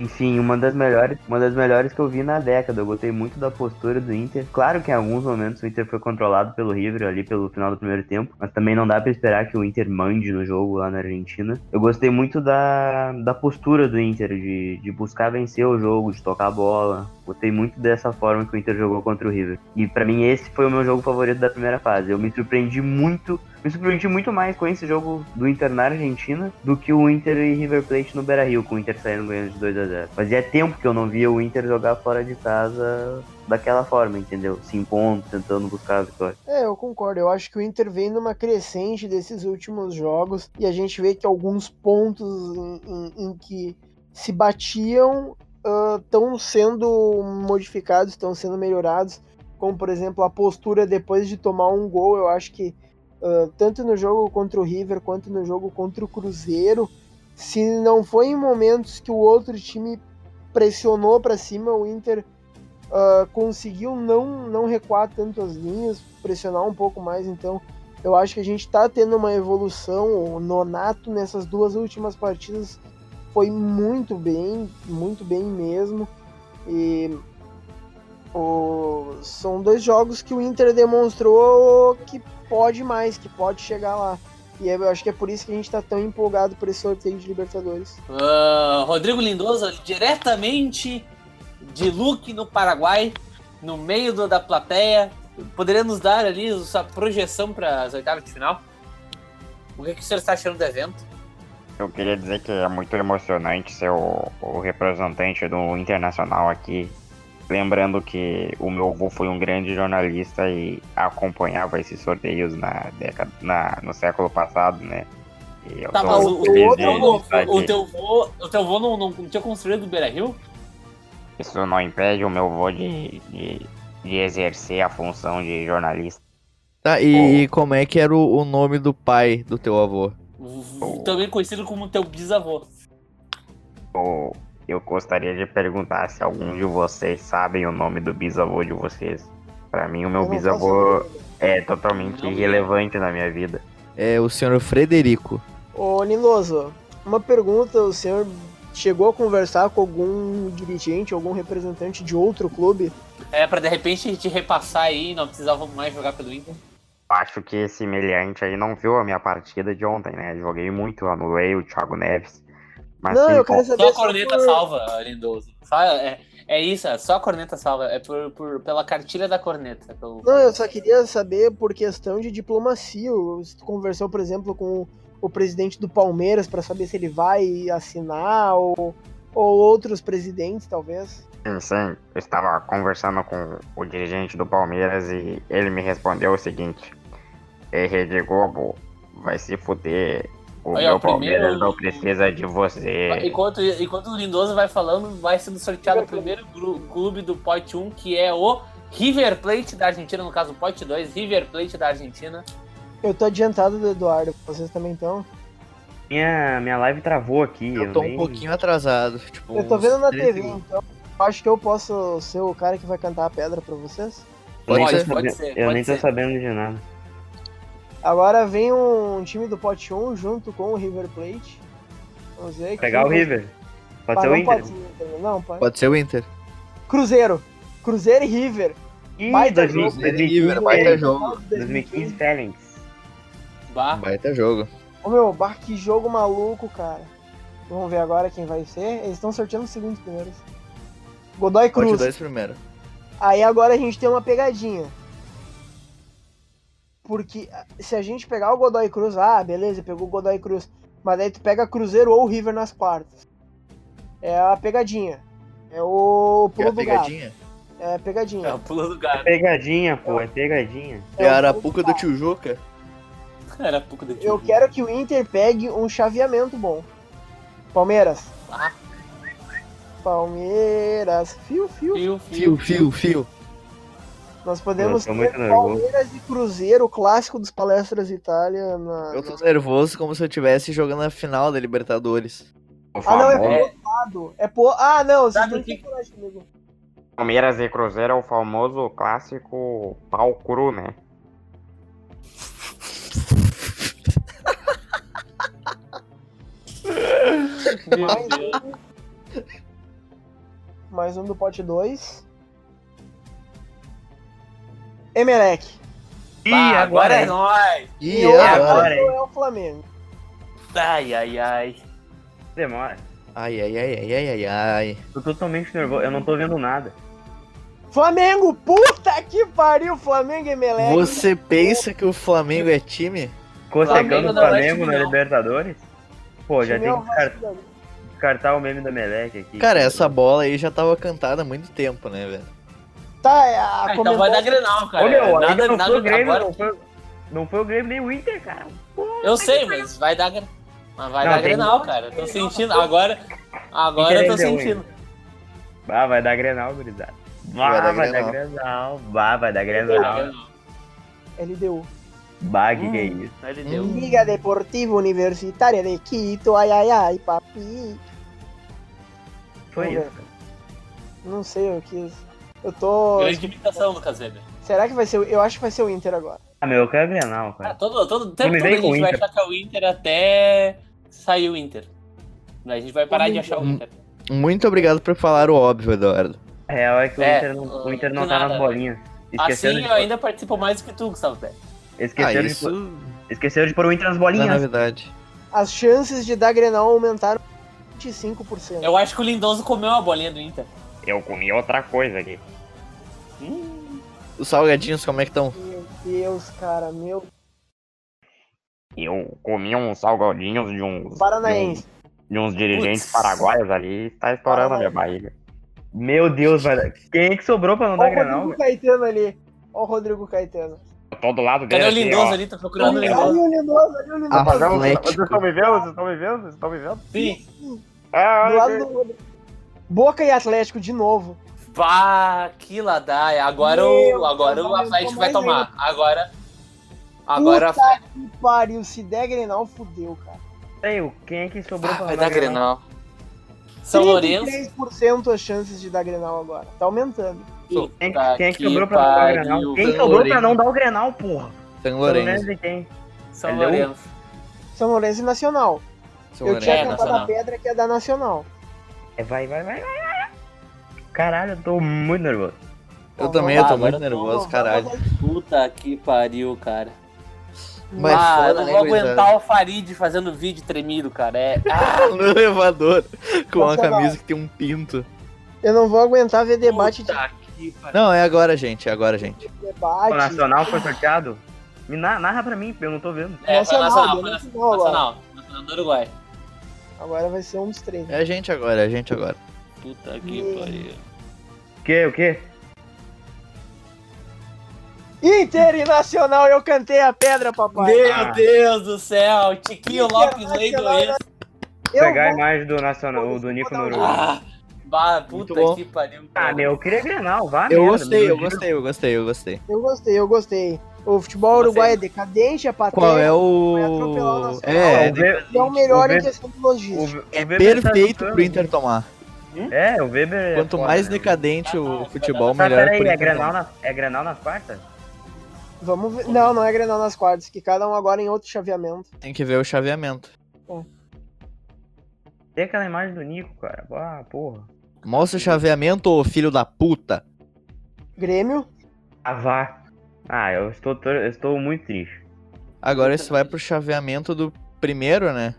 Enfim, uma das melhores, uma das melhores que eu vi na década. Eu gostei muito da postura do Inter. Claro que em alguns momentos o Inter foi controlado pelo River ali pelo final do primeiro tempo, mas também não dá pra esperar que o Inter mande no jogo lá na Argentina. Eu gostei muito da, da postura do Inter de, de buscar vencer o jogo, de tocar a bola. Gostei muito dessa forma que o Inter jogou contra o River. E pra mim esse foi o meu jogo favorito da primeira fase. Eu me surpreendi muito me surpreendi muito mais com esse jogo do Inter na Argentina do que o Inter e River Plate no Beira Rio, com o Inter saindo ganhando de 2 a 0 Fazia tempo que eu não via o Inter jogar fora de casa daquela forma, entendeu? Se impondo, tentando buscar a vitória. É, eu concordo. Eu acho que o Inter vem numa crescente desses últimos jogos e a gente vê que alguns pontos em, em- em que se batiam estão sendo modificados, estão sendo melhorados. Como, por exemplo, a postura depois de tomar um gol. Eu acho que ah, tanto no jogo contra o River quanto no jogo contra o Cruzeiro, se não foi em momentos que o outro time pressionou para cima, o Inter ah, conseguiu não, não recuar tanto as linhas, pressionar um pouco mais. Então, eu acho que a gente está tendo uma evolução. O Nonato nessas duas últimas partidas foi muito bem, muito bem mesmo. E o- são dois jogos que o Inter demonstrou que pode mais, que pode chegar lá. E eu acho que é por isso que a gente está tão empolgado por esse sorteio de Libertadores. Ah, Rodrigo Lindoso, diretamente de Luque, no Paraguai, no meio do- da plateia. Poderia nos dar ali sua projeção para as oitavas de final? O que, que o senhor está achando do evento? Eu queria dizer que é muito emocionante ser o, o representante do Internacional aqui. Lembrando que o meu avô foi um grande jornalista e acompanhava esses sorteios na década, na, no século passado, né? E eu Tá, tô mas o, o, o, teu- estar o teu vô, o teu vô não, não, não tinha construído o Beira Rio? Isso não impede o meu avô de, de, de exercer a função de jornalista. Tá, e, e como é que era o, o nome do pai do teu avô? Também conhecido como teu bisavô. Eu, eu gostaria de perguntar se algum de vocês sabem o nome do bisavô de vocês. Pra mim, o meu bisavô é totalmente irrelevante na minha vida. É o senhor Frederico. Ô Lindoso, uma pergunta, o senhor chegou a conversar com algum dirigente, algum representante de outro clube? É, pra de repente te repassar aí e não precisava mais jogar pelo Inter. Acho que esse meliante aí não viu a minha partida de ontem, né? Joguei muito, anulei o Thiago Neves. Mas Não, sim, eu quero saber Só a corneta por- salva, Lindoso. Só, é, é isso, é só a corneta salva. É por, por- pela cartilha da corneta. pelo- Não, eu só queria saber por questão de diplomacia. Se tu conversou, por exemplo, com o presidente do Palmeiras para saber se ele vai assinar ou, ou outros presidentes, talvez. sim, sim. Eu estava conversando com o dirigente do Palmeiras e ele me respondeu o seguinte: "Ei, Rede Globo, vai se fuder. O Aí, meu ó, primeiro- Palmeiras não precisa de você. Enquanto, enquanto o Lindoso vai falando, vai sendo sorteado o primeiro clube do Pote 1, que é o River Plate da Argentina, no caso o Pote 2, River Plate da Argentina. Eu tô adiantado do Eduardo, vocês também estão? Minha, minha live travou aqui. Eu tô um nem- pouquinho atrasado. Tipo, Eu tô vendo na TV, segundos. então acho que eu posso ser o cara que vai cantar a pedra pra vocês. Eu nem Pode tô ser, pode ser, Eu pode nem tô ser. sabendo de nada. Agora vem um time do Pote 1 junto com o River Plate. Vamos ver. Pegar o River. Pode ser o Inter. pode ser o Inter, Não, pode. Pode ser o Inter. Cruzeiro. Cruzeiro e River. Ih, Baita 2000 jogo. 2015, River, baita jogo. 2015 Phoenix. Bah. Baita jogo. Ô meu, bah, que jogo maluco, cara. Vamos ver agora quem vai ser. Eles estão sorteando os segundos primeiros. Godoy Cruz. 2 primeiro. Aí agora a gente tem uma pegadinha. Porque ah, se a gente pegar o Godoy Cruz, ah, beleza, pegou o Godoy Cruz. Mas daí tu pega Cruzeiro ou River nas quartas. É a pegadinha. É o é pulo a do gato. pegadinha? É a pegadinha. É o pulo do gato. Pegadinha, pô, é pegadinha. É a o Arapuca do Tio Juca? Era pouco de Eu quero que o Inter pegue um chaveamento bom. Palmeiras. Ah. Palmeiras. Fio, fio. Fio, Fio, fio, fio. Nós podemos ter. Palmeiras e Cruzeiro, clássico dos palestras Itália. Na... Eu tô nervoso como se eu estivesse jogando a final da Libertadores. O Ah, não, é postado. É po... Ah, não, vocês não o que- coragem comigo. Palmeiras e Cruzeiro é o famoso clássico pau cru, né? Um. Mais um do pote 2. Emelec. Ih, Ah, agora é hein? nóis. E E o agora, agora é o Flamengo. Ai, ai, ai. Demora. Ai, ai, ai, ai, ai, ai, ai. Tô totalmente nervoso, eu não tô vendo nada. Flamengo, puta que pariu, Flamengo e Emelec. Você pensa que o Flamengo é time? Flamengo secando o é Flamengo time, na. Libertadores? Pô, já tem é o que Vasco descar- da Gama. descartar o meme da Meleque aqui. Cara, essa bola aí já tava cantada há muito tempo, né, velho? Tá, é a Ah, então vai dar Grenal, cara. Ô, meu, nada, ainda não nada foi o Grêmio, agora. não foi, não foi o Grêmio nem o Inter, cara. Eu sei, mas vai dar Grenal. Mas vai Não, dar tem- Grenal, cara. Tô sentindo. Agora. Agora eu tô é sentindo. Ah, vai dar Grenal, gurizada. Vai Vai, dar vai dar Grenal. Grenal. Vai, dar Grenal. LDU. Bah, que que é Hum. isso? Ele deu. Hum. Liga Deportiva Universitária de Quito, ai ai ai, papi. Foi Vamos isso, cara. Não sei, eu quis. Eu tô. Grande imitação, Lucas Weber. Será que vai ser. o- Eu acho que vai ser o Inter agora. Ah, meu, eu quero Grenal, Ah, cara. todo, todo tempo todo a gente o vai que é o Inter até sair o Inter. A gente vai parar de achar o Hum. Inter. Muito obrigado por falar o óbvio, Eduardo. A real é que o É, Inter não, o Inter não de tá nada, nas bolinhas. Esqueceram, Assim de, eu ainda participo mais do que tu, Gustavo Pé. Ah, esqueceram, de, isso pôr- esqueceram de pôr o Inter nas é bolinhas. novidade. As chances de dar Grenal aumentaram 25%. Eu acho que o Lindoso comeu a bolinha do Inter. Eu comi outra coisa aqui. Hum, Os salgadinhos, como é que estão? Meu Deus, cara, meu. Eu comi uns salgadinhos de uns. Paranaense. De uns dirigentes Putz. paraguaios ali. Tá estourando a minha barriga. Meu Deus, vai dar. Quem é que sobrou pra não dar Olha o? Rodrigo velho? Caetano ali. Olha o Rodrigo Caetano. Eu tô do lado dele. Cadê o Lindoso ali? Tô procurando o Ali Lindoso. o Lindoso, ali o Lindoso. Ah, Atlético. Vocês estão me vendo? Vocês estão me vendo? Vocês estão me vendo? Sim. Ah, do olha lado aqui. do Rodrigo. Boca e Atlético de novo. Pá, que ladaia. Agora, Meu, o, agora Deus, o Atlético vai tomar. Agora. Agora Puta que pariu. Se der Grenal, fudeu, cara. Peraí, quem é que sobrou Ah, pra vai dar Grenal. São Lourenço. 33% as chances de dar Grenal agora. Tá aumentando. Quem, quem é que sobrou pra não dar o. Grenal? Quem São sobrou pra não dar o Grenal, porra? São São Lourenço. E quem? São LDU? Lourenço. São Lourenço e Nacional. São eu Lourenço. tinha É, cantado a pedra que é da Nacional. É, vai, vai, vai, vai, vai. Caralho, eu tô muito nervoso. Eu também, eu tô muito eu tô- nervoso, caralho. Puta que pariu, cara. Mas ah, eu foda, não né, vou aguentar o Farid fazendo vídeo tremido, cara. É. Ah, No elevador, com uma Nacional. camisa que tem um pinto. Eu não vou aguentar ver debate puta que pariu. Não, é agora, gente, é agora, gente. de debate. O Nacional foi sorteado? Me na- narra pra mim, eu não tô vendo. É, foi Nacional, nacional, foi nacional agora. nacional. Nacional do Uruguai. Agora vai ser um dos três. É a gente agora, é a gente agora. Puta que Hum. pariu. O quê, o quê? Inter e Nacional, eu cantei a pedra, papai. Meu Ah. Deus do céu, Tiquinho Lopes, lei do Internacional, ex. Eu Pegar a vou- imagem do Nacional, do Nico no Uruguai. Ah, bah, puta que pariu. Ah, meu, eu queria Grenal, vá Eu merda, gostei, eu gostei, eu gostei, eu gostei. Eu gostei, eu gostei. O futebol Você- uruguai é decadente, é patético. Qual é o. Nacional. É, o, E é o melhor o em questão de logística. É tá perfeito jogando. pro Inter tomar. É, o Weber. é Quanto foda, mais né? decadente o futebol, Tá, melhor peraí, é Grenal, na, é Grenal nas quartas? Vamos ver. Não, não é Grenal nas quartas, que cada um agora em outro chaveamento. Tem que ver o chaveamento. Tem aquela imagem do Nico, cara. Ah, porra. Mostra o chaveamento, ô filho da puta. Grêmio, vá. Ah, eu estou, eu estou muito triste. Agora isso vai pro chaveamento do primeiro, né?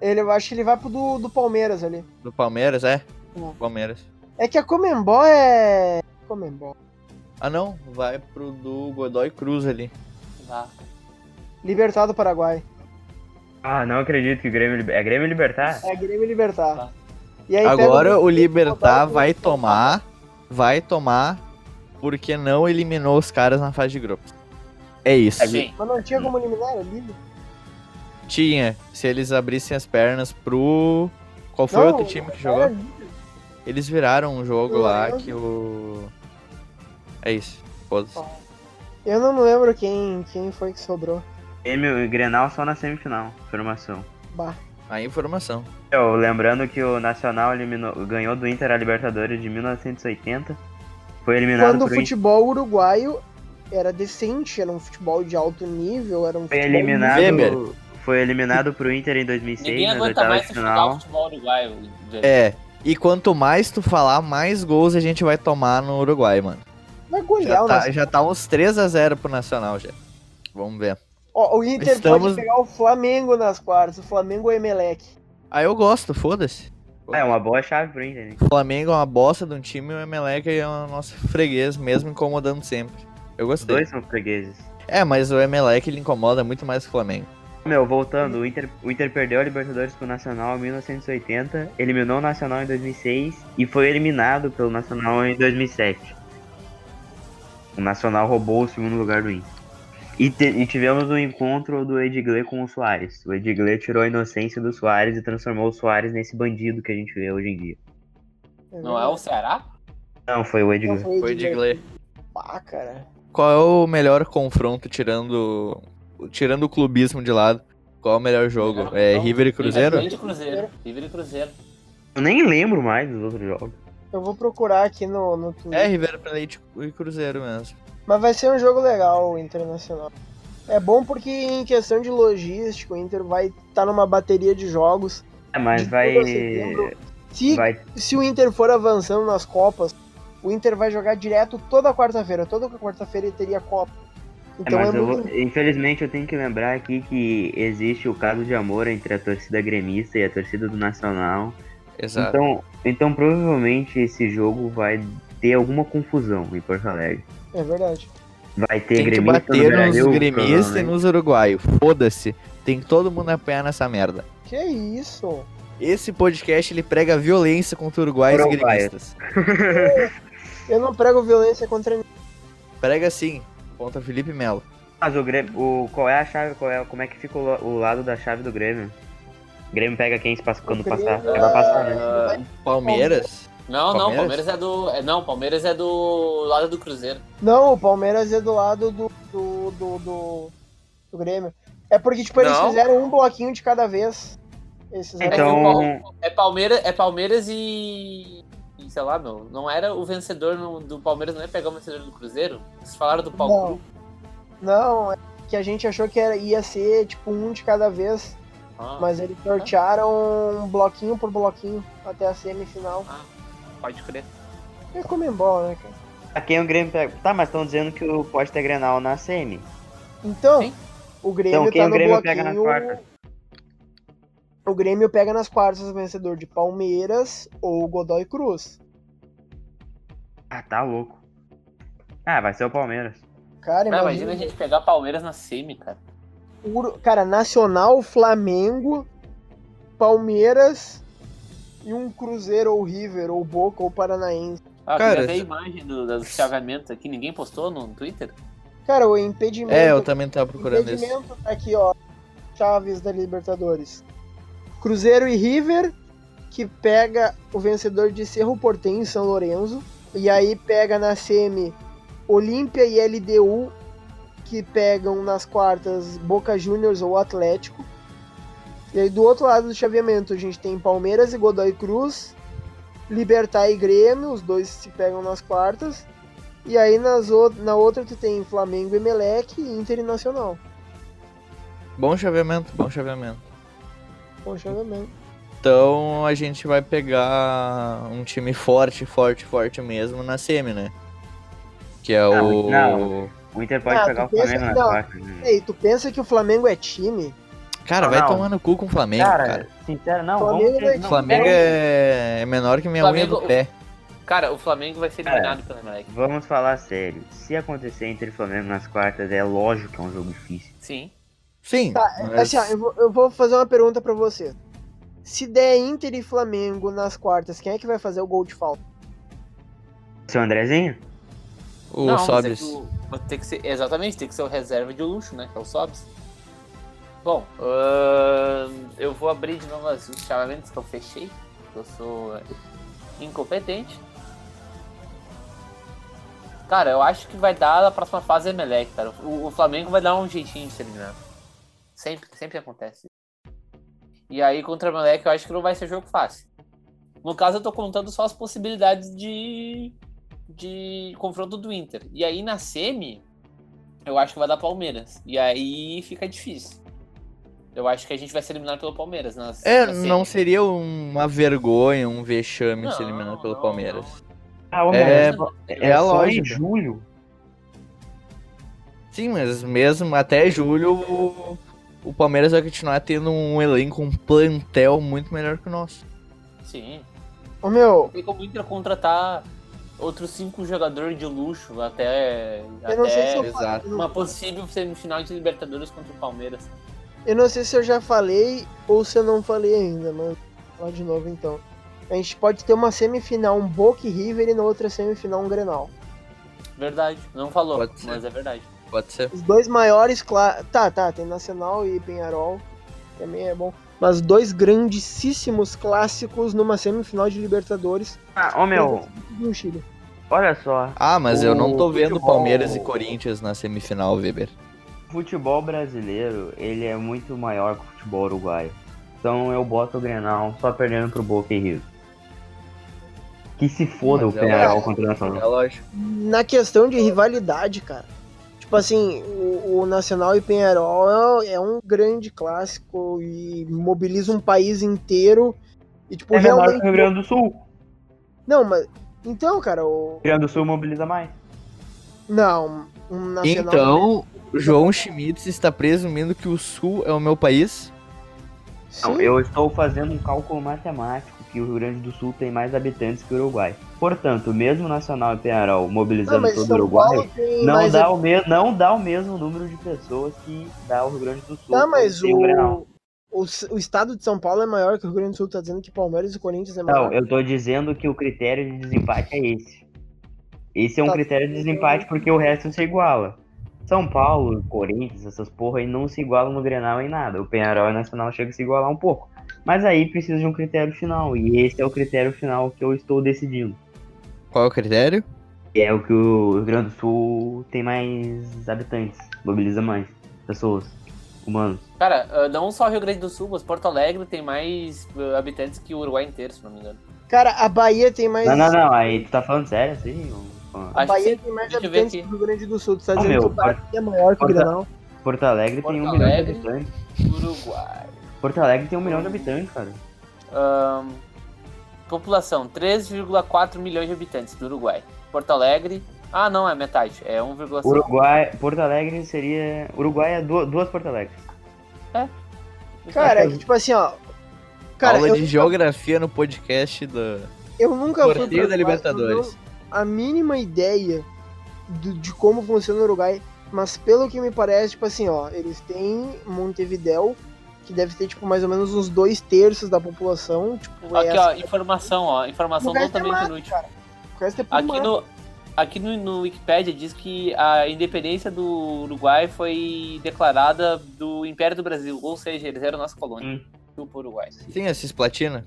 ele, eu acho que ele vai pro do, do Palmeiras ali. Do Palmeiras, é? É. Palmeiras. É que a Comembol é. Comembol. Ah não, vai pro do Godoy Cruz ali. Ah, Libertado Paraguai. Ah, não acredito que o Grêmio. É Grêmio Libertar? É Grêmio Libertar. Tá. E aí Agora o Libertar vai tomar, vai tomar, porque não eliminou os caras na fase de grupos. É isso. Sim. Mas não tinha como eliminar, é livre. Tinha, se eles abrissem as pernas pro. Qual foi o outro time que jogou? livre. Eles viraram um jogo Eu lá lembro. que o. É isso. Foda-se. Eu não me lembro quem, quem foi que sobrou. Grêmio e Grenal só na semifinal. Formação. Bah. A informação. Eu, lembrando que o Nacional eliminou, ganhou do Inter a Libertadores de 1980. Foi eliminado Quando o futebol uruguaio era decente, era um futebol de alto nível, era um Foi futebol eliminado. Weber. Foi eliminado pro Inter em 2006 Ninguém nas oitavas mais de final. futebol uruguaio. É. E quanto mais tu falar, mais gols a gente vai tomar no Uruguai, mano. Vai golear Já o tá, Nacional. já tá uns 3x0 pro Nacional já. Vamos ver. Ó, o Inter Estamos- pode pegar o Flamengo nas quartas, o Flamengo é Emelec. Aí eu gosto, foda-se. É uma boa chave pro Inter, hein? O Flamengo é uma bosta de um time e o Emelec é o nosso freguês, mesmo incomodando sempre. Eu Os gostei. dois são fregueses. É, mas o Emelec ele incomoda muito mais que o Flamengo. Meu, voltando, o Inter, o Inter perdeu a Libertadores pro Nacional em 1980, eliminou o Nacional em 2006 e foi eliminado pelo Nacional em 2007. O Nacional roubou o segundo lugar do Inter. E, te- e tivemos o encontro do Edgley com o Soares. O Edgley tirou a inocência do Soares e transformou o Soares nesse bandido que a gente vê hoje em dia. Não é o Ceará? Não, foi o Não Edgley. foi Foi de de Gley. Pá, cara. Qual é o melhor confronto tirando tirando o clubismo de lado? Qual é o melhor jogo? Melhor É confronto. River e Cruzeiro? River e Cruzeiro. River e Cruzeiro. Eu nem lembro mais dos outros jogos. Eu vou procurar aqui no, no Twitter. É River Plate e Cruzeiro mesmo. Mas vai ser um jogo legal, o Internacional. É bom porque em questão de logística, o Inter vai estar numa bateria de jogos. É, mas de vai. Se, Vai se o Inter for avançando nas Copas, o Inter vai jogar direto toda quarta-feira. Toda quarta-feira ele teria Copa. É, Então é, mas eu muito. vou- infelizmente eu tenho que lembrar aqui que existe o caso de amor entre a torcida gremista e a torcida do Nacional. Exato. Então, então provavelmente esse jogo vai ter alguma confusão em Porto Alegre. É verdade. Vai ter Tem que gremista no bater nos Brasil, gremistas e nos uruguaios. Foda-se. Tem que todo mundo apoiar nessa merda. Que isso? Esse podcast ele prega violência contra uruguaios e Uruguaios. gremistas. Eu não prego violência contra ninguém. Prega sim, contra Felipe Melo. Mas o Grêmio, o, qual é a chave, qual é, como é que fica o, o lado da chave do Grêmio? O Grêmio pega quem se passa, quando Grêmio, passar? Ele vai passar, né? Palmeiras? Não, não, Palmeiras? Palmeiras é do. é, Não, Palmeiras é do lado do Cruzeiro. Não, o Palmeiras é do lado do, do, do, do, do Grêmio. É porque, tipo, eles Não. fizeram um bloquinho de cada vez. Fizeram Então- É, Pal- é Palmeiras, é Palmeiras e. e, Sei lá, meu. Não era o vencedor no- do Palmeiras, não ia pegar o vencedor do Cruzeiro? Vocês falaram do Não. Palmeiras. Não, é que a gente achou que era, ia ser, tipo, um de cada vez. Ah, Mas eles sortearam um bloquinho por bloquinho até a semifinal. Pode crer. É comembol, né, cara? A quem o Grêmio pega? Tá, mas estão dizendo que o pode ter Grenal na semi. Então, Sim. o Grêmio Então quem tá o no Grêmio bloquinho... pega nas quartas? O Grêmio pega nas quartas o vencedor de Palmeiras ou Godoy Cruz. Ah, tá louco. Ah, vai ser o Palmeiras. Cara, Não, imagina. imagina a gente pegar Palmeiras na semi, cara. Cara, Nacional, Flamengo, Palmeiras e um Cruzeiro ou River ou Boca ou Paranaense. Ah, Cara, ver a imagem do, dos chaveamentos aqui, ninguém postou no Twitter? Cara, o impedimento. É, eu também tava procurando isso. impedimento tá aqui, ó. Chaves da Libertadores. Cruzeiro e River, que pega o vencedor de Cerro Porteño em São Lourenço. E aí pega na semi Olímpia e LDU, que pegam nas quartas Boca Juniors ou Atlético. E aí do outro lado do chaveamento a gente tem Palmeiras e Godoy Cruz, Libertar e Grêmio, os dois se pegam nas quartas. E aí nas o- na outra tu tem Flamengo e Meleque e Inter e Nacional. Bom chaveamento, bom chaveamento. Bom chaveamento. Então a gente vai pegar um time forte, forte, forte mesmo na semi, né? Que é Não, o. não. O Inter pode Ah, pegar o Flamengo que não. quartas. né? Ei, tu pensa que o Flamengo é time? Cara, Não, vai não. tomar no cu com o Flamengo, cara. Cara, sincero, não, Flamengo ter, não, Flamengo é... é menor que minha Flamengo- unha do pé. Cara, o Flamengo vai ser Cara, eliminado pelo Emelec. Vamos falar sério. Se acontecer Inter e Flamengo nas quartas, é lógico que é um jogo difícil. Sim. Sim. Tá, mas- assim, ó, eu vou, eu vou fazer uma pergunta pra você. Se der Inter e Flamengo nas quartas, quem é que vai fazer o gol de falta? Seu Andrezinho? O Não, é Sobis. que o- tem que ser, exatamente, tem que ser o reserva de luxo, né? Que é o Sobs. Bom, ahn, eu vou abrir de novo as- chamamentos que eu fechei. Eu sou incompetente. Cara, eu acho que vai dar a próxima fase Emelec, cara. O, o Flamengo vai dar um jeitinho de ser eliminado. Sempre, sempre acontece. E aí contra o Emelec eu acho que não vai ser jogo fácil. No caso eu tô contando só as possibilidades de de confronto do Inter. E aí na semi, eu acho que vai dar Palmeiras. E aí fica difícil. Eu acho que a gente vai ser eliminado pelo Palmeiras. Nas, É, na semi. não seria uma vergonha, um vexame Não, ser eliminado pelo não, Palmeiras. Ah, ô, É- meu, é a só lógica. em julho. Sim, mas mesmo até julho o, o Palmeiras vai continuar tendo um elenco, um plantel muito melhor que o nosso. Sim. Ô meu, Tem como o Inter contratar outros cinco jogadores de luxo até, eu não sei se eu, até não- uma possível semifinal de Libertadores contra o Palmeiras. Eu não sei se eu já falei ou se eu não falei ainda, mas vou falar de novo então. A gente pode ter uma semifinal, um Boca e River e na outra semifinal um Grenal. Verdade. Não falou, Pode ser. mas é verdade. Pode ser. Os dois maiores, cla... tá, tá, tem Nacional e Penharol, também é bom. Mas dois grandíssimos clássicos numa semifinal de Libertadores Ah, ô meu, no Chile. olha só. Ah, mas eu não tô O vendo Palmeiras e Corinthians na semifinal, Weber. O futebol brasileiro, ele é muito maior que o futebol uruguaio. Então eu boto o Grenal só perdendo pro Boca e Rio. Que se foda Mas o é Penharol lógico. contra o Nacional. É lógico. Na questão de rivalidade, cara. Tipo assim, o, o Nacional e Penharol é, é um grande clássico e mobiliza um país inteiro. E tipo, É menor que realmente. o Rio Grande do Sul. Não, mas. Então, cara, o. O Rio Grande do Sul mobiliza mais. Não, um Nacional. Então, João Schmitz está presumindo que o Sul é o meu país? Não, Sim. eu estou fazendo um cálculo matemático que o Rio Grande do Sul tem mais habitantes que o Uruguai. Portanto, mesmo Nacional e Penharol Não, mobilizando mas todo o Uruguai, não dá, o me não dá o mesmo número de pessoas que dá o Rio Grande do Sul. Tá, mas o o, o, o estado de São Paulo é maior que o Rio Grande do Sul, tá dizendo que Palmeiras e Corinthians é maior. Não, eu tô dizendo que o critério de desempate é esse. Esse é um Tá. critério de desempate porque o resto se iguala. São Paulo, Corinthians, essas porra aí não se igualam no Grenal em nada. O Penharol e o Nacional chegam a se igualar um pouco. Mas aí precisa de um critério final. E esse é o critério final que eu estou decidindo. Qual é o critério? Que é o que o Rio Grande do Sul tem mais habitantes, mobiliza mais pessoas, humanos. Cara, ah, não só o Rio Grande do Sul, mas Porto Alegre tem mais ah, habitantes que o Uruguai inteiro, se não me engano. Cara, a Bahia tem mais. Não, não, não, aí tu tá falando sério assim? ou- A Acho que Bahia tem mais habitantes que o Rio Grande do Sul. Tu tá Ô, dizendo meu, que o Bahia é maior que o Porto- Grenal? Porto Alegre Porto tem um milhão de habitantes. Uruguai. Porto Alegre tem um milhão de habitantes, cara. Ahn, população, 3,4 milhões de habitantes do Uruguai. Porto Alegre. Ah, não, é metade. É 1,5. Uruguai, Porto Alegre seria. Uruguai é duas, duas Porto Alegre. Cara, é que, tipo assim, ó. Cara, Aula eu, de geografia no podcast da. eu nunca fui Sorteio pro da Libertadores. eu não- A mínima ideia do- de como funciona o Uruguai, mas pelo que me parece, tipo assim, ó, eles têm Montevidéu, que deve ter, tipo, mais ou menos uns dois terços da população. Tipo, é Aqui, ó, essa- informação, ó. Informação O resto é totalmente inútil. cara. É Aqui mato. no, aqui no, no Wikipedia diz que a independência do Uruguai foi declarada do Império do Brasil, ou seja, eles eram nossa colônia. Hum. Do Uruguai. Sim, a Cisplatina.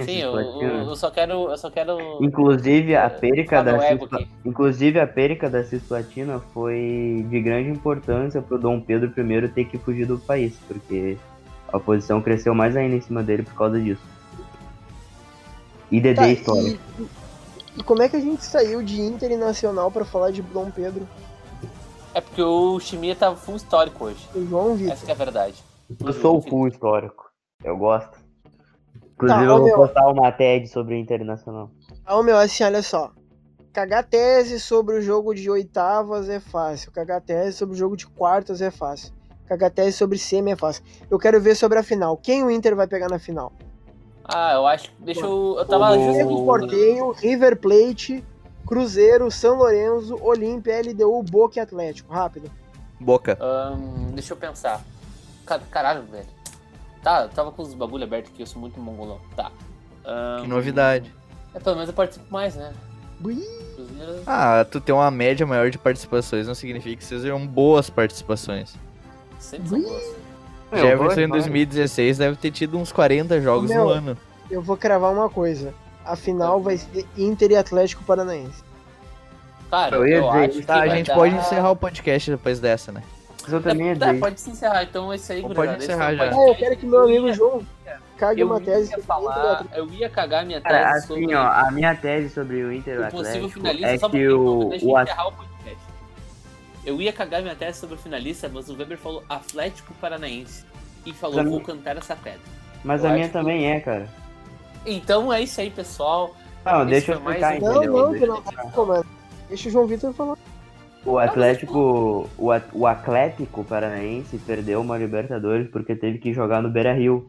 Sim, eu, eu, eu só quero. Eu só quero. Inclusive a périca Tá da. Inclusive a périca da Cisplatina foi de grande importância pro Dom Pedro I ter que fugir do país, porque a oposição cresceu mais ainda em cima dele por causa disso. IDD Tá, história. e, e como é que a gente saiu de Internacional pra falar de Dom Pedro É porque o Chimia tá full histórico hoje. e João Vitor? Essa que é a verdade. Eu sou o full histórico. Eu gosto. Inclusive Tá, eu vou meu. postar uma TED sobre o Internacional. Ah, ô, meu, assim, olha só. Cagar tese sobre o jogo de oitavas é fácil. Cagar tese sobre o jogo de quartas é fácil. Cagar tese sobre semi é fácil. Eu quero ver sobre a final. Quem o Inter vai pegar na final? Ah, eu acho. Deixa eu. Eu tava O- justo. Porteio, River Plate, Cruzeiro, São Lourenço, Olímpia, LDU, Boca e Atlético. Rápido. Boca. Deixa eu pensar. Ca- Caralho, velho. Tá, eu tava com os bagulho aberto aqui, eu sou muito mongolão. Tá. Ahn, Que novidade. É, pelo menos eu participo mais, né? Ah, tu ter uma média maior de participações não significa que sejam boas participações. Sempre são boas. Eu Jefferson vou- em 2016 deve ter tido uns 40 jogos Meu. no ano. Eu vou cravar uma coisa. A final vai ser Inter e Atlético Paranaense. Cara, Eu eu, acho que Tá, a gente dar- pode encerrar o podcast depois dessa, né? Mas eu também É, dizer. pode se encerrar, então esse aí, pode encerrar já. Ah, podcast. eu quero que meu amigo João cague Eu uma tese ia sobre falar, eu ia cagar minha tese Cara, sobre assim, ó, a minha tese sobre o Inter e o Atlético finalista, é só que o, deixa o eu At- encerrar o podcast. Eu ia cagar minha tese sobre o finalista, mas o Weber falou Atlético Paranaense. E falou, Pra mim- vou cantar essa pedra. Mas eu a minha que- também é, cara. Então é isso aí, pessoal. Não, Esse deixa eu mais explicar, um- Não, não, não explicar. tá comando. Deixa o João Vitor falar. O Atlético, o, o Atlético Paranaense perdeu uma Libertadores porque teve que jogar no Beira-Rio.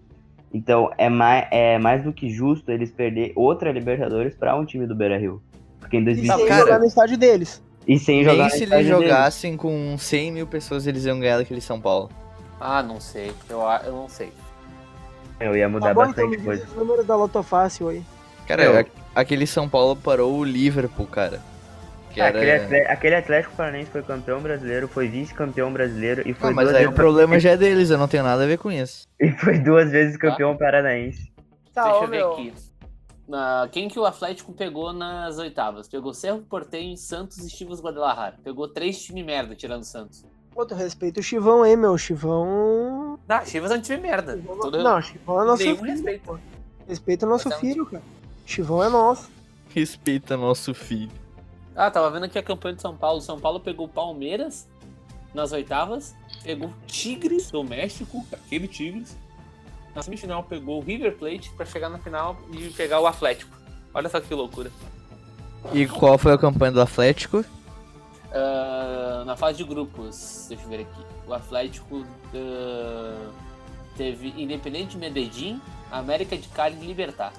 Então é mais, é mais do que justo eles perder outra Libertadores pra um time do Beira-Rio. Porque em E 2020 sem cara- jogar no estádio deles. e sem jogar Nem no se eles estádio deles. jogassem com 100 mil pessoas, eles iam ganhar daquele São Paulo. Ah, não sei. Eu, eu não sei. Eu ia mudar Tá bom, então bastante diz coisa. os números da Loto Fácil aí. Cara, Eu- aquele São Paulo parou o Liverpool, cara. Que Ah, era... aquele, aquele Atlético Paranaense foi campeão brasileiro, foi vice-campeão brasileiro e foi, Ah, mas duas aí o vezes, problema já é deles, eu não tenho nada a ver com isso. e foi duas vezes campeão paranaense. Tá, Deixa ó, eu ver meu. aqui. Na- quem que o Atlético pegou nas oitavas? Pegou Cerro Portenho, Santos e Chivas Guadalajara. Pegou três times merda, tirando o Santos. Outro respeito o Chivão aí, meu. Chivão. Não, Chivas é um time merda. Todo... Não, Chivão é nosso Nenhum filho. respeito. pô. Respeita o nosso Mas é um filho, cara. Chivão é nosso. Respeita nosso filho. Ah, tava vendo aqui a campanha de São Paulo. São Paulo pegou o Palmeiras nas oitavas, pegou Tigres do México, aquele Tigres. Na semifinal pegou o River Plate pra chegar na final e pegar o Atlético. Olha só que loucura. E qual foi a campanha do Atlético? Ah, na fase de grupos, deixa eu ver aqui. O Atlético ah, teve Independente Medellín, América de Cali e Libertar.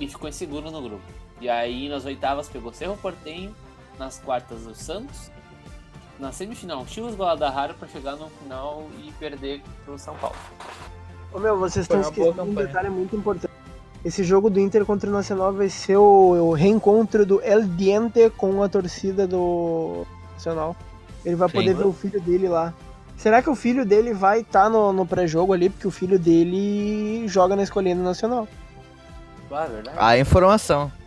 E ficou em segundo no grupo. E aí nas oitavas pegou Cerro Portenho, nas quartas o Santos, na semifinal Chivas Guadalajara pra chegar no final e perder pro São Paulo. Ô, meu, vocês Foi estão esquecendo um detalhe muito importante. Esse jogo do Inter contra o Nacional vai ser o, o reencontro do El Diente com a torcida do Nacional. Ele vai Sim. poder ver o filho dele lá. Será que o filho dele vai estar no, no pré-jogo ali? Porque o filho dele joga na escolinha do Nacional. Ah, é verdade. A informação.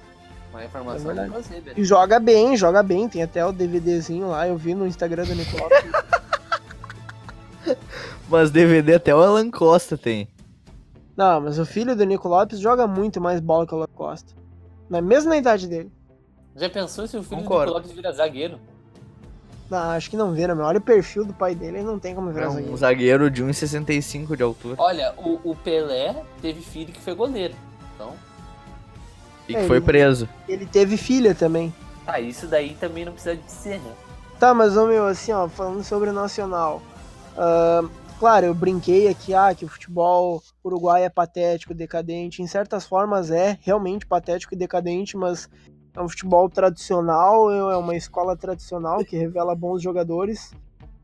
Uma informação É velho. E joga bem, joga bem. Tem até o DVDzinho lá, eu vi no Instagram do Nicolau. Mas DVD até o Alan Costa tem. Não, mas o filho do Nico Lopes joga muito mais bola que o Alan Costa. Na, mesmo na idade dele. Já pensou se o filho Concordo. do Nico Lopes vira zagueiro? Não, acho que não vira, meu. Olha o perfil do pai dele, ele não tem como É virar um zagueiro. zagueiro de 1,65 de altura. Olha, o, o Pelé teve filho que foi goleiro. Então, E que É, foi ele- preso. Ele teve filha também. ah, isso daí também não precisa dizer, né? Tá, mas, ô, meu, assim, ó, falando sobre o Nacional. ahn, claro, eu brinquei aqui, ah, que o futebol uruguai é patético, decadente. Em certas formas é realmente patético e decadente, mas é um futebol tradicional, é uma escola tradicional que revela bons jogadores,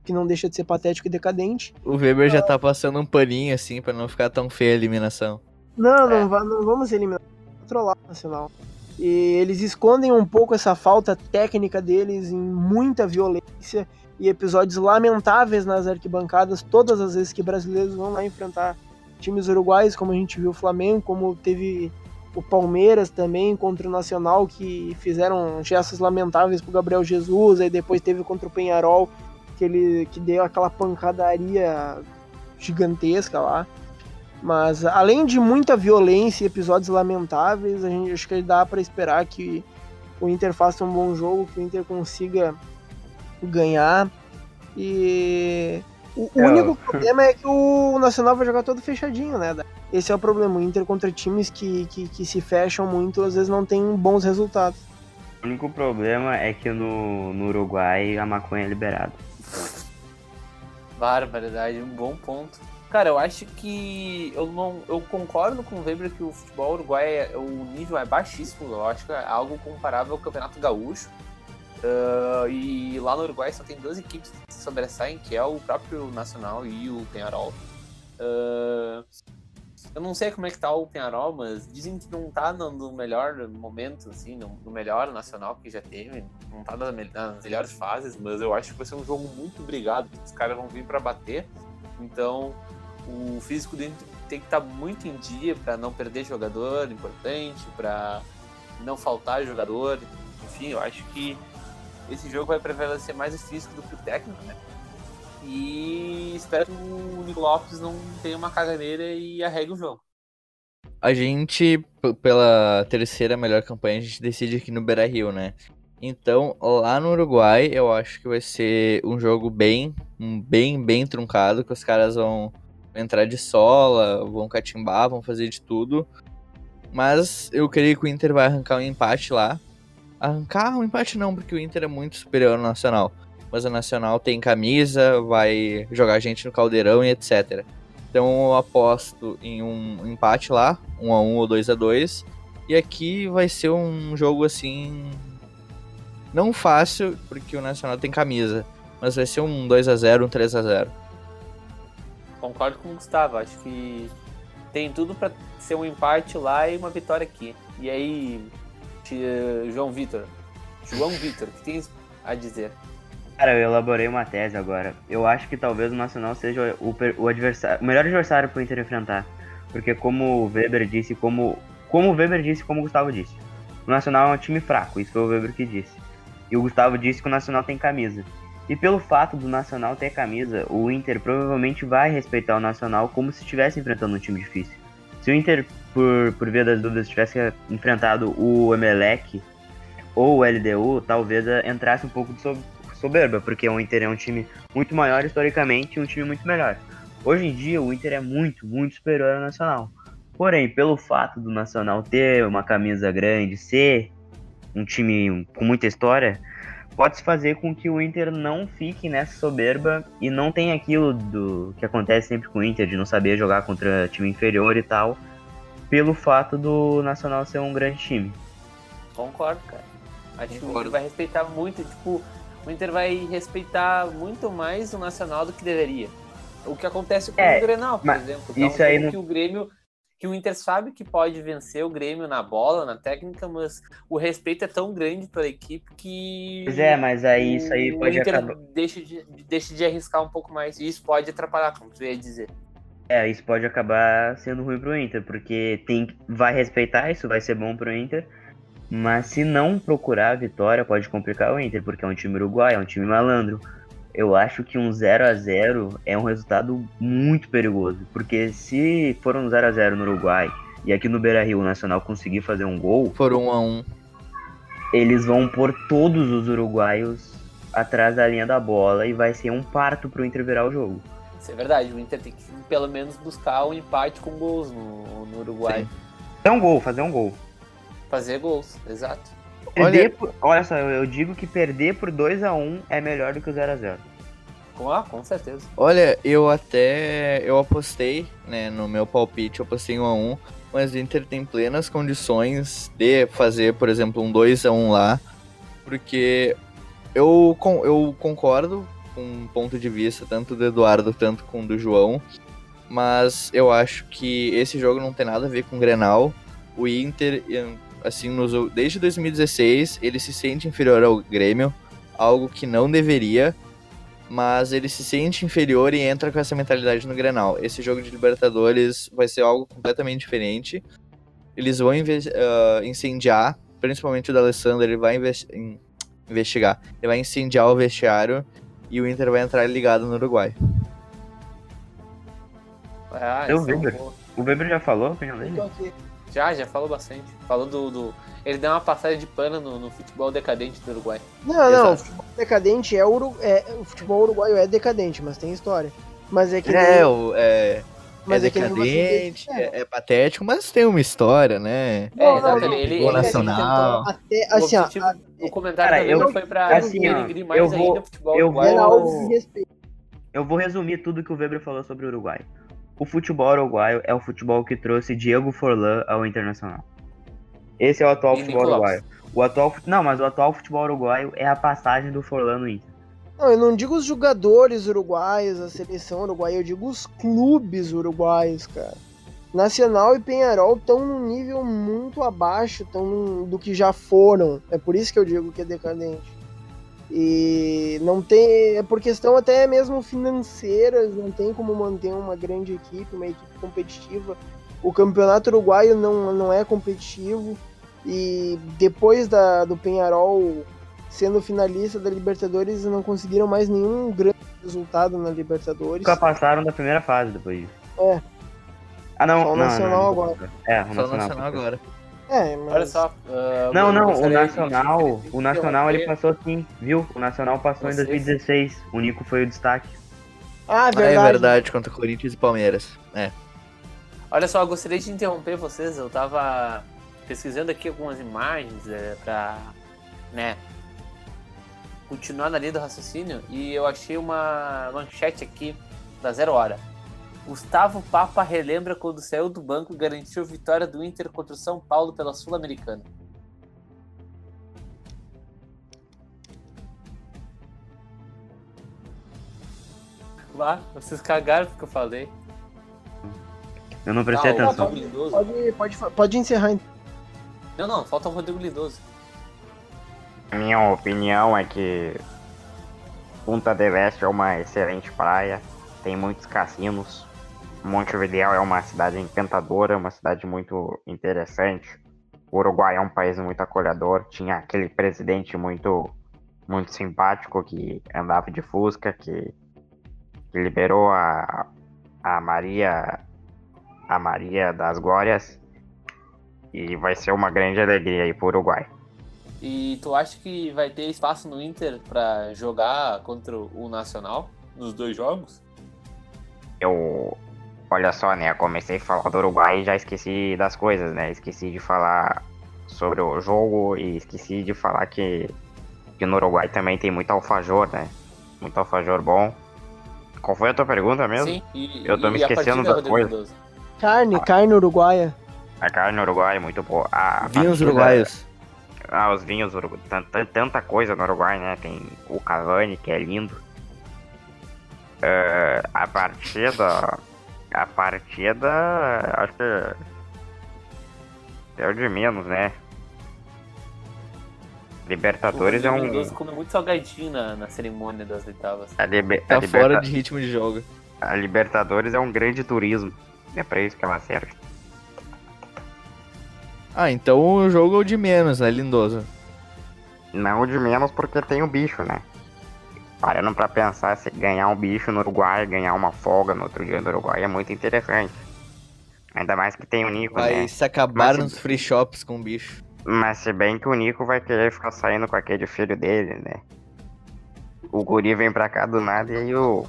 que não deixa de ser patético e decadente. O Weber já tá passando um paninho assim pra não ficar tão feia a eliminação. Não, É. não, não vamos eliminar, controlar o Nacional. E eles escondem um pouco essa falta técnica deles em muita violência e episódios lamentáveis nas arquibancadas, todas as vezes que brasileiros vão lá enfrentar times uruguais, como a gente viu o Flamengo, como teve o Palmeiras também contra o Nacional, que fizeram gestos lamentáveis pro Gabriel Jesus, aí depois teve contra o Penharol, que ele que deu aquela pancadaria gigantesca lá. Mas além de muita violência e episódios lamentáveis, a gente acho que dá para esperar que o Inter faça um bom jogo, que o Inter consiga ganhar. E o É, único problema é que o Nacional vai jogar todo fechadinho, né? Esse é o problema. O Inter contra times que, que, que se fecham muito, às vezes não tem bons resultados. O único problema é que no, no Uruguai a maconha é liberada. Barbaridade, um bom ponto. Cara, eu acho que eu não, eu concordo com o Weber que o futebol uruguai, é- o nível é baixíssimo. Eu acho que é algo comparável ao Campeonato Gaúcho. Ah, e lá no Uruguai só tem duas equipes que se sobressaem, que é o próprio Nacional e o Penharol. Uh, eu não sei como é que tá o Penharol, mas dizem que não tá no, melhor momento, assim, no, melhor nacional que já teve. Não tá nas, nas, melhores fases, mas eu acho que vai ser um jogo muito brigado. Os caras vão vir para bater. Então, o físico dele tem que estar tá muito em dia para não perder jogador importante, para não faltar jogador. Enfim, eu acho que esse jogo vai prevalecer mais o físico do que o técnico, né? E espero que o Nico Lopes não tenha uma caganeira e arregue o jogo. A gente, pela terceira melhor campanha, a gente decide aqui no Beira Rio, né? Então, lá no Uruguai, eu acho que vai ser um jogo bem, bem, bem truncado, que os caras vão entrar de sola, vão catimbar, vão fazer de tudo. Mas eu creio que o Inter vai arrancar um empate lá. Arrancar um empate não, porque o Inter é muito superior ao Nacional mas o Nacional tem camisa, vai jogar gente no caldeirão e etc. Então eu aposto em um empate lá, 1 a 1 ou 2 a 2 e aqui vai ser um jogo assim não fácil, porque o Nacional tem camisa, mas vai ser um 2 a 0, um 3 a 0. Concordo com o Gustavo, acho que tem tudo para ser um empate lá e uma vitória aqui. E aí, João Vitor, João Vitor, o que tem a dizer? Cara, eu elaborei uma tese agora. Eu acho que talvez o Nacional seja o, o, adversário, o melhor adversário para o Inter enfrentar. Porque como o Weber disse, como, como o Weber disse, como o Gustavo disse. O Nacional é um time fraco, isso foi o Weber que disse. E o Gustavo disse que o Nacional tem camisa. E pelo fato do Nacional ter camisa, o Inter provavelmente vai respeitar o Nacional como se estivesse enfrentando um time difícil. Se o Inter, por, por via das dúvidas, tivesse enfrentado o Emelec ou o LDU, talvez entrasse um pouco de, soberba, porque o Inter é um time muito maior historicamente e um time muito melhor. Hoje em dia, o Inter é muito, muito superior ao Nacional. Porém, pelo fato do Nacional ter uma camisa grande, ser um time com muita história, pode-se fazer com que o Inter não fique nessa soberba e não tenha aquilo do que acontece sempre com o Inter, de não saber jogar contra time inferior e tal, pelo fato do Nacional ser um grande time. Concordo, cara. Acho que o Inter vai respeitar muito, tipo, o Inter vai respeitar muito mais o Nacional do que deveria. O que acontece com é, o Grenal, por exemplo. Isso é um aí não... que o Grêmio que o Inter sabe que pode vencer o Grêmio na bola, na técnica, mas o respeito é tão grande pela equipe que. Pois é, mas aí isso aí pode o Inter acabar. Deixa de, deixa de arriscar um pouco mais. E isso pode atrapalhar, como tu ia dizer. É, isso pode acabar sendo ruim pro Inter, porque tem, vai respeitar, isso vai ser bom pro Inter, mas se não procurar a vitória, pode complicar o Inter, porque é um time uruguai, é um time malandro. Eu acho que um 0 a 0 é um resultado muito perigoso, porque se for um 0 a 0 no Uruguai e aqui no Beira-Rio o Nacional conseguir fazer um gol, for um a um, eles vão pôr todos os uruguaios atrás da linha da bola e vai ser um parto pro Inter virar o jogo. Isso é verdade, o Inter tem que pelo menos buscar um empate com gols no, no Uruguai. Sim. Fazer um gol, fazer um gol. Fazer gols, exato. Olha, por, olha só, eu digo que perder por 2 a 1 é melhor do que o 0 a 0 ah, com certeza. Olha, eu até eu apostei, né, no meu palpite, eu apostei 1 a 1, mas o Inter tem plenas condições de fazer, por exemplo, um 2 a 1 lá, porque eu, eu concordo com um ponto de vista tanto do Eduardo tanto com o do João, mas eu acho que esse jogo não tem nada a ver com o Grenal. O Inter assim, nos, desde 2016, ele se sente inferior ao Grêmio, algo que não deveria, mas ele se sente inferior e entra com essa mentalidade no Grenal. Esse jogo de Libertadores vai ser algo completamente diferente. Eles vão uh, incendiar, principalmente o da Alessandro, ele vai in investigar. Ele vai incendiar o vestiário e o Inter vai entrar ligado no Uruguai. Ah, o Weber. O Weber já falou opinião dele? Já, já falou bastante. Falou do. do... Ele deu uma passagem de pano no, no, futebol decadente do Uruguai. Não, Exato. não, o futebol decadente é, Uru... é. O futebol uruguaio é decadente, mas tem história. Mas é que. É, o, é... Mas é, é decadente, é, é, patético, mas tem uma história, né? É, não, exato. Ele, ele, ele, nacional. Até, assim, o, objetivo, a, o comentário cara, eu, foi pra assim, denigrir mais eu vou, ainda o futebol eu uruguaio. Vou, eu vou resumir tudo que o Weber falou sobre o Uruguai. O futebol uruguaio é o futebol que trouxe Diego Forlan ao Internacional. Esse é o atual e futebol uruguaio. O atual, não, mas o atual futebol uruguaio é a passagem do Forlan no Inter. Não, eu não digo os jogadores uruguaios, a seleção uruguaia, eu digo os clubes uruguaios, cara. Nacional e Penharol estão num nível muito abaixo tão do que já foram. É por isso que eu digo que é decadente. E não tem. É por questão até mesmo financeiras, não tem como manter uma grande equipe, uma equipe competitiva. O campeonato uruguaio não, não é competitivo. E depois da, do Penharol sendo finalista da Libertadores, não conseguiram mais nenhum grande resultado na Libertadores. Nunca passaram da primeira fase depois disso. É. Ah, não. Só o não, Nacional não, agora. É, o Só o Nacional. Nacional agora. É, mas... Olha só. ah, Não, não, o Nacional, de o Nacional ele passou sim, viu? O Nacional passou em Vocês- 2016. O Nico foi o destaque. Ah, Ah, verdade. é verdade, contra Corinthians e Palmeiras. É. Olha só, eu gostaria de interromper vocês. Eu tava pesquisando aqui algumas imagens é, pra, né, continuar na linha do raciocínio e eu achei uma manchete aqui da Zero Hora. Gustavo Papa relembra quando saiu do banco e garantiu vitória do Inter contra o São Paulo pela Sul-Americana. Lá, vocês cagaram porque eu falei. Eu não prestei Ah, o atenção. Pode, pode, pode encerrar. Não, não, falta o Rodrigo Lindoso. A minha opinião é que Punta del Este é uma excelente praia, tem muitos cassinos. Montevideo é uma cidade encantadora, uma cidade muito interessante. O Uruguai é um país muito acolhedor, tinha aquele presidente muito muito simpático que andava de Fusca, que, liberou a, a Maria a Maria das Glórias e vai ser uma grande alegria aí pro Uruguai. E tu acha que vai ter espaço no Inter pra jogar contra o Nacional nos dois jogos? eu. Olha só, né? Eu comecei a falar do Uruguai e já esqueci das coisas, né? Esqueci de falar sobre o jogo e esqueci de falar que, que no Uruguai também tem muito alfajor, né? Muito alfajor bom. Qual foi a tua pergunta mesmo? Sim, e, Eu tô me e a esquecendo das Rodrigo coisas. Lindoso? Carne, carne uruguaia. A carne no Uruguai é muito boa. A Vinhos uruguaios. Ah, os vinhos urugu... tan- tan- Tanta coisa no Uruguai, né? Tem o Cavani, que é lindo. É, a partida. A partida. Acho que. É o de menos, né? Libertadores o é um. Lindoso comeu muito salgadinho na, na cerimônia das oitavas. A, liber- a Tá Liberta- fora de ritmo de jogo. a Libertadores é um grande turismo. É pra isso que ela serve. Ah, então o jogo é o de menos, né, Lindoso? Não de menos porque tem o bicho, né? Parando pra pensar, se ganhar um bicho no Uruguai, ganhar uma folga no outro dia no Uruguai é muito interessante. Ainda mais que tem o Nico, Vai né? se acabar nos free shops com o bicho. Mas se bem que o Nico vai querer ficar saindo com aquele filho dele, né? O guri vem pra cá do nada e aí o...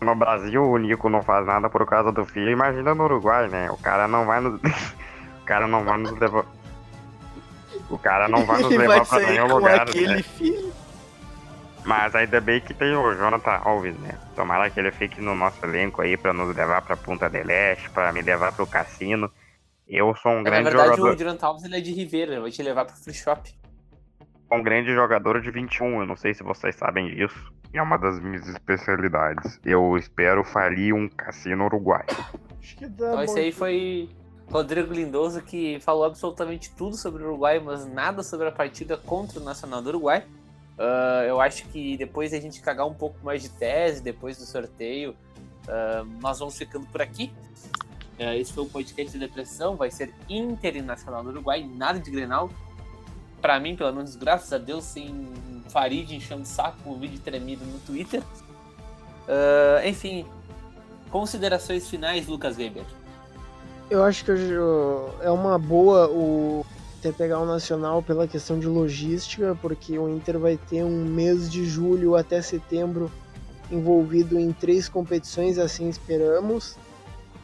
No Brasil o Nico não faz nada por causa do filho, imagina no Uruguai, né? O cara não vai nos... o cara não vai nos levar... O cara não vai nos levar vai pra nenhum lugar, aquele né? filho. Mas ainda bem que tem o Jonathan Alves, né? Tomara que ele fique no nosso elenco aí pra nos levar pra Punta del Este, pra me levar pro cassino. Eu sou um Na grande verdade, jogador, o Durant Alves ele é de Ribeira, ele vai te levar pro free shop. um grande jogador de 21, eu não sei se vocês sabem disso. É uma das minhas especialidades. Eu espero falir um cassino uruguaio. Acho que tá Então esse aí foi Rodrigo Lindoso que falou absolutamente tudo sobre o Uruguai, mas nada sobre a partida contra o Nacional do Uruguai. Ah, eu acho que depois a gente cagar um pouco mais de tese, depois do sorteio, ah, nós vamos ficando por aqui. Ah, esse foi o podcast de depressão, vai ser Inter e Nacional do Uruguai, nada de Grenal. Pra mim, pelo menos, graças a Deus, sem Farid enchendo o saco com um vídeo tremido no Twitter. Ah, enfim, considerações finais, Lucas Weber. Eu acho que eu- é uma boa o ter pegar o Nacional pela questão de logística, porque o Inter vai ter um mês de julho até setembro envolvido em três competições, assim esperamos.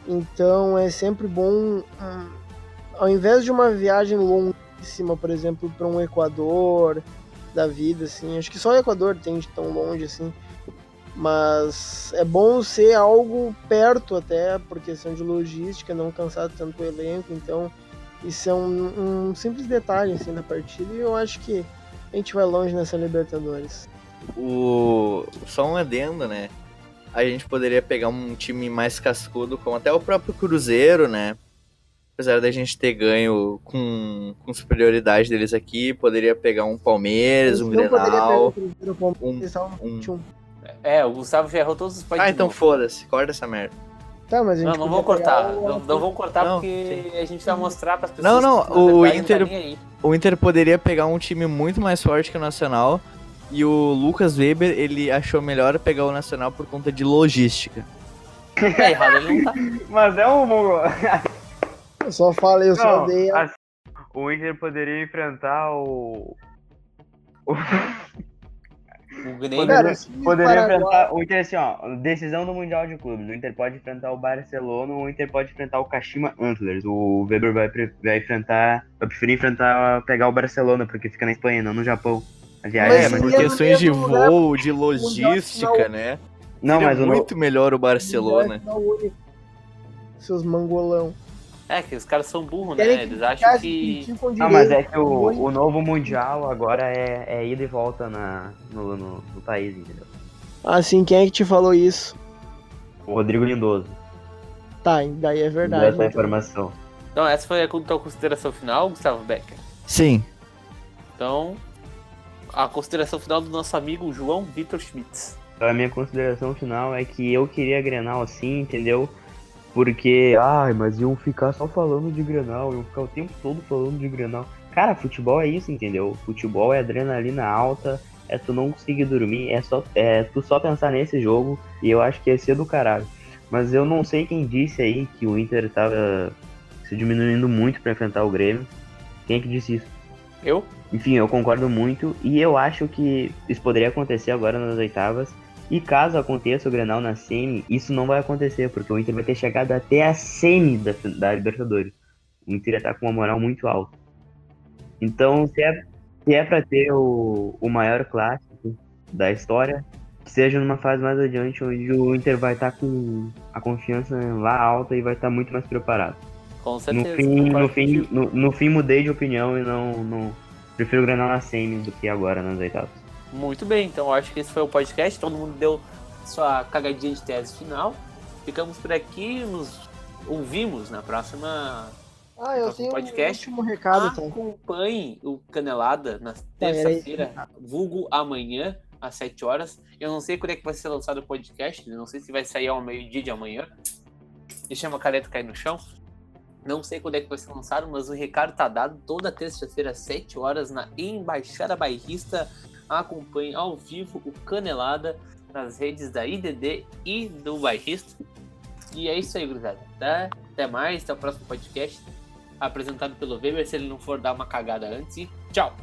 Então é sempre bom, hum, ao invés de uma viagem longuíssima, por exemplo, para um Equador da vida, assim, acho que só o Equador tem de tão longe assim. Mas é bom ser algo perto até por questão de logística, não cansar tanto o elenco. Então, isso é um, um simples detalhe assim da partida e eu acho que a gente vai longe nessa Libertadores. o só um adendo, né? A gente poderia pegar um time mais cascudo, como até o próprio Cruzeiro, né? Apesar da gente ter ganho com, com superioridade deles aqui, poderia pegar um Palmeiras, um Não poderia pegar Grenal. o Cruzeiro, o Palmeiras, um- um- 21. É, o Gustavo já errou todos os pontos. Ah, então foda-se, corta essa merda. Tá, mas a gente Não, não vou cortar. o- Não, não vou cortar Não, porque a gente vai mostrar para as Não, pessoas. não, que, na o verdade, Inter- Não tá. O Inter poderia pegar um time muito mais forte que o Nacional. E o Lucas Weber, ele achou melhor pegar o Nacional por conta de logística. Tá errado, ele não tá. Mas é um. Eu só falei, eu só Não, dei a... assim, o Inter poderia enfrentar o. o- O Grêmio. Cara, o Poderia enfrentar o Inter assim, ó. Decisão do Mundial de Clubes. O Inter pode enfrentar o Barcelona, o Inter pode enfrentar o Kashima Antlers. O Weber vai, vai enfrentar. Vai preferir enfrentar pegar o Barcelona, porque fica na Espanha, não no Japão. A viagem É, Mas mas por questões de lugar voo, de logística, né? Não, Seria mas o muito melhor o Barcelona. Seus mangolão. É, que os caras são burros, né? Eles acham que. Não, mas é que o, o novo Mundial agora é, é ida e volta na, no, no, no país, entendeu? Assim, quem é que te falou isso? O Rodrigo Lindoso. Tá, daí é Deu verdade. essa então. informação. Então, essa foi a tua consideração final, Gustavo Becker. Sim. Então, a consideração final do nosso amigo João Vitor Schmitz. Então, a minha consideração final é que eu queria Grenal assim, entendeu? Porque, ai, mas iam ficar só falando de Grenal, iam ficar o tempo todo falando de Grenal. Cara, futebol é isso, entendeu? Futebol é adrenalina alta, é tu não conseguir dormir, é só é tu só pensar nesse jogo e eu acho que ia ser do caralho. Mas eu não sei quem disse aí que o Inter tava se diminuindo muito pra enfrentar o Grêmio. Quem é que disse isso? Eu? Enfim, eu concordo muito e eu acho que isso poderia acontecer agora nas oitavas. E caso aconteça o Grenal na semi, isso não vai acontecer, porque o Inter vai ter chegado até a semi da, da Libertadores. O Inter está com uma moral muito alta. Então, se é, se é para ter o, o maior clássico da história, que seja numa fase mais adiante, onde o Inter vai estar com a confiança lá alta e vai estar muito mais preparado. Com No certeza. fim, no, fim, no, no fim mudei de opinião e não, não prefiro o Grenal na semi do que agora nas oitavas. Muito bem, então acho que esse foi o podcast. Todo mundo deu sua cagadinha de tese final. Ficamos por aqui, nos ouvimos na próxima. Ah, eu tenho podcast. um último recado, tá? Acompanhe o Canelada na terça-feira, vulgo amanhã, às 7 horas. Eu não sei quando é que vai ser lançado o podcast, não sei se vai sair ao meio-dia de amanhã. Deixa uma careta cair no chão. Não sei quando é que vai ser lançado, mas o recado tá dado toda terça-feira, às 7 horas, na Embaixada Bairrista. Acompanhe ao vivo o Canelada nas redes da IDD e do Bairrista. E é isso aí, gurizada. Tá? Até mais, até o próximo podcast. Apresentado pelo Weber, se ele não for dar uma cagada antes. E tchau!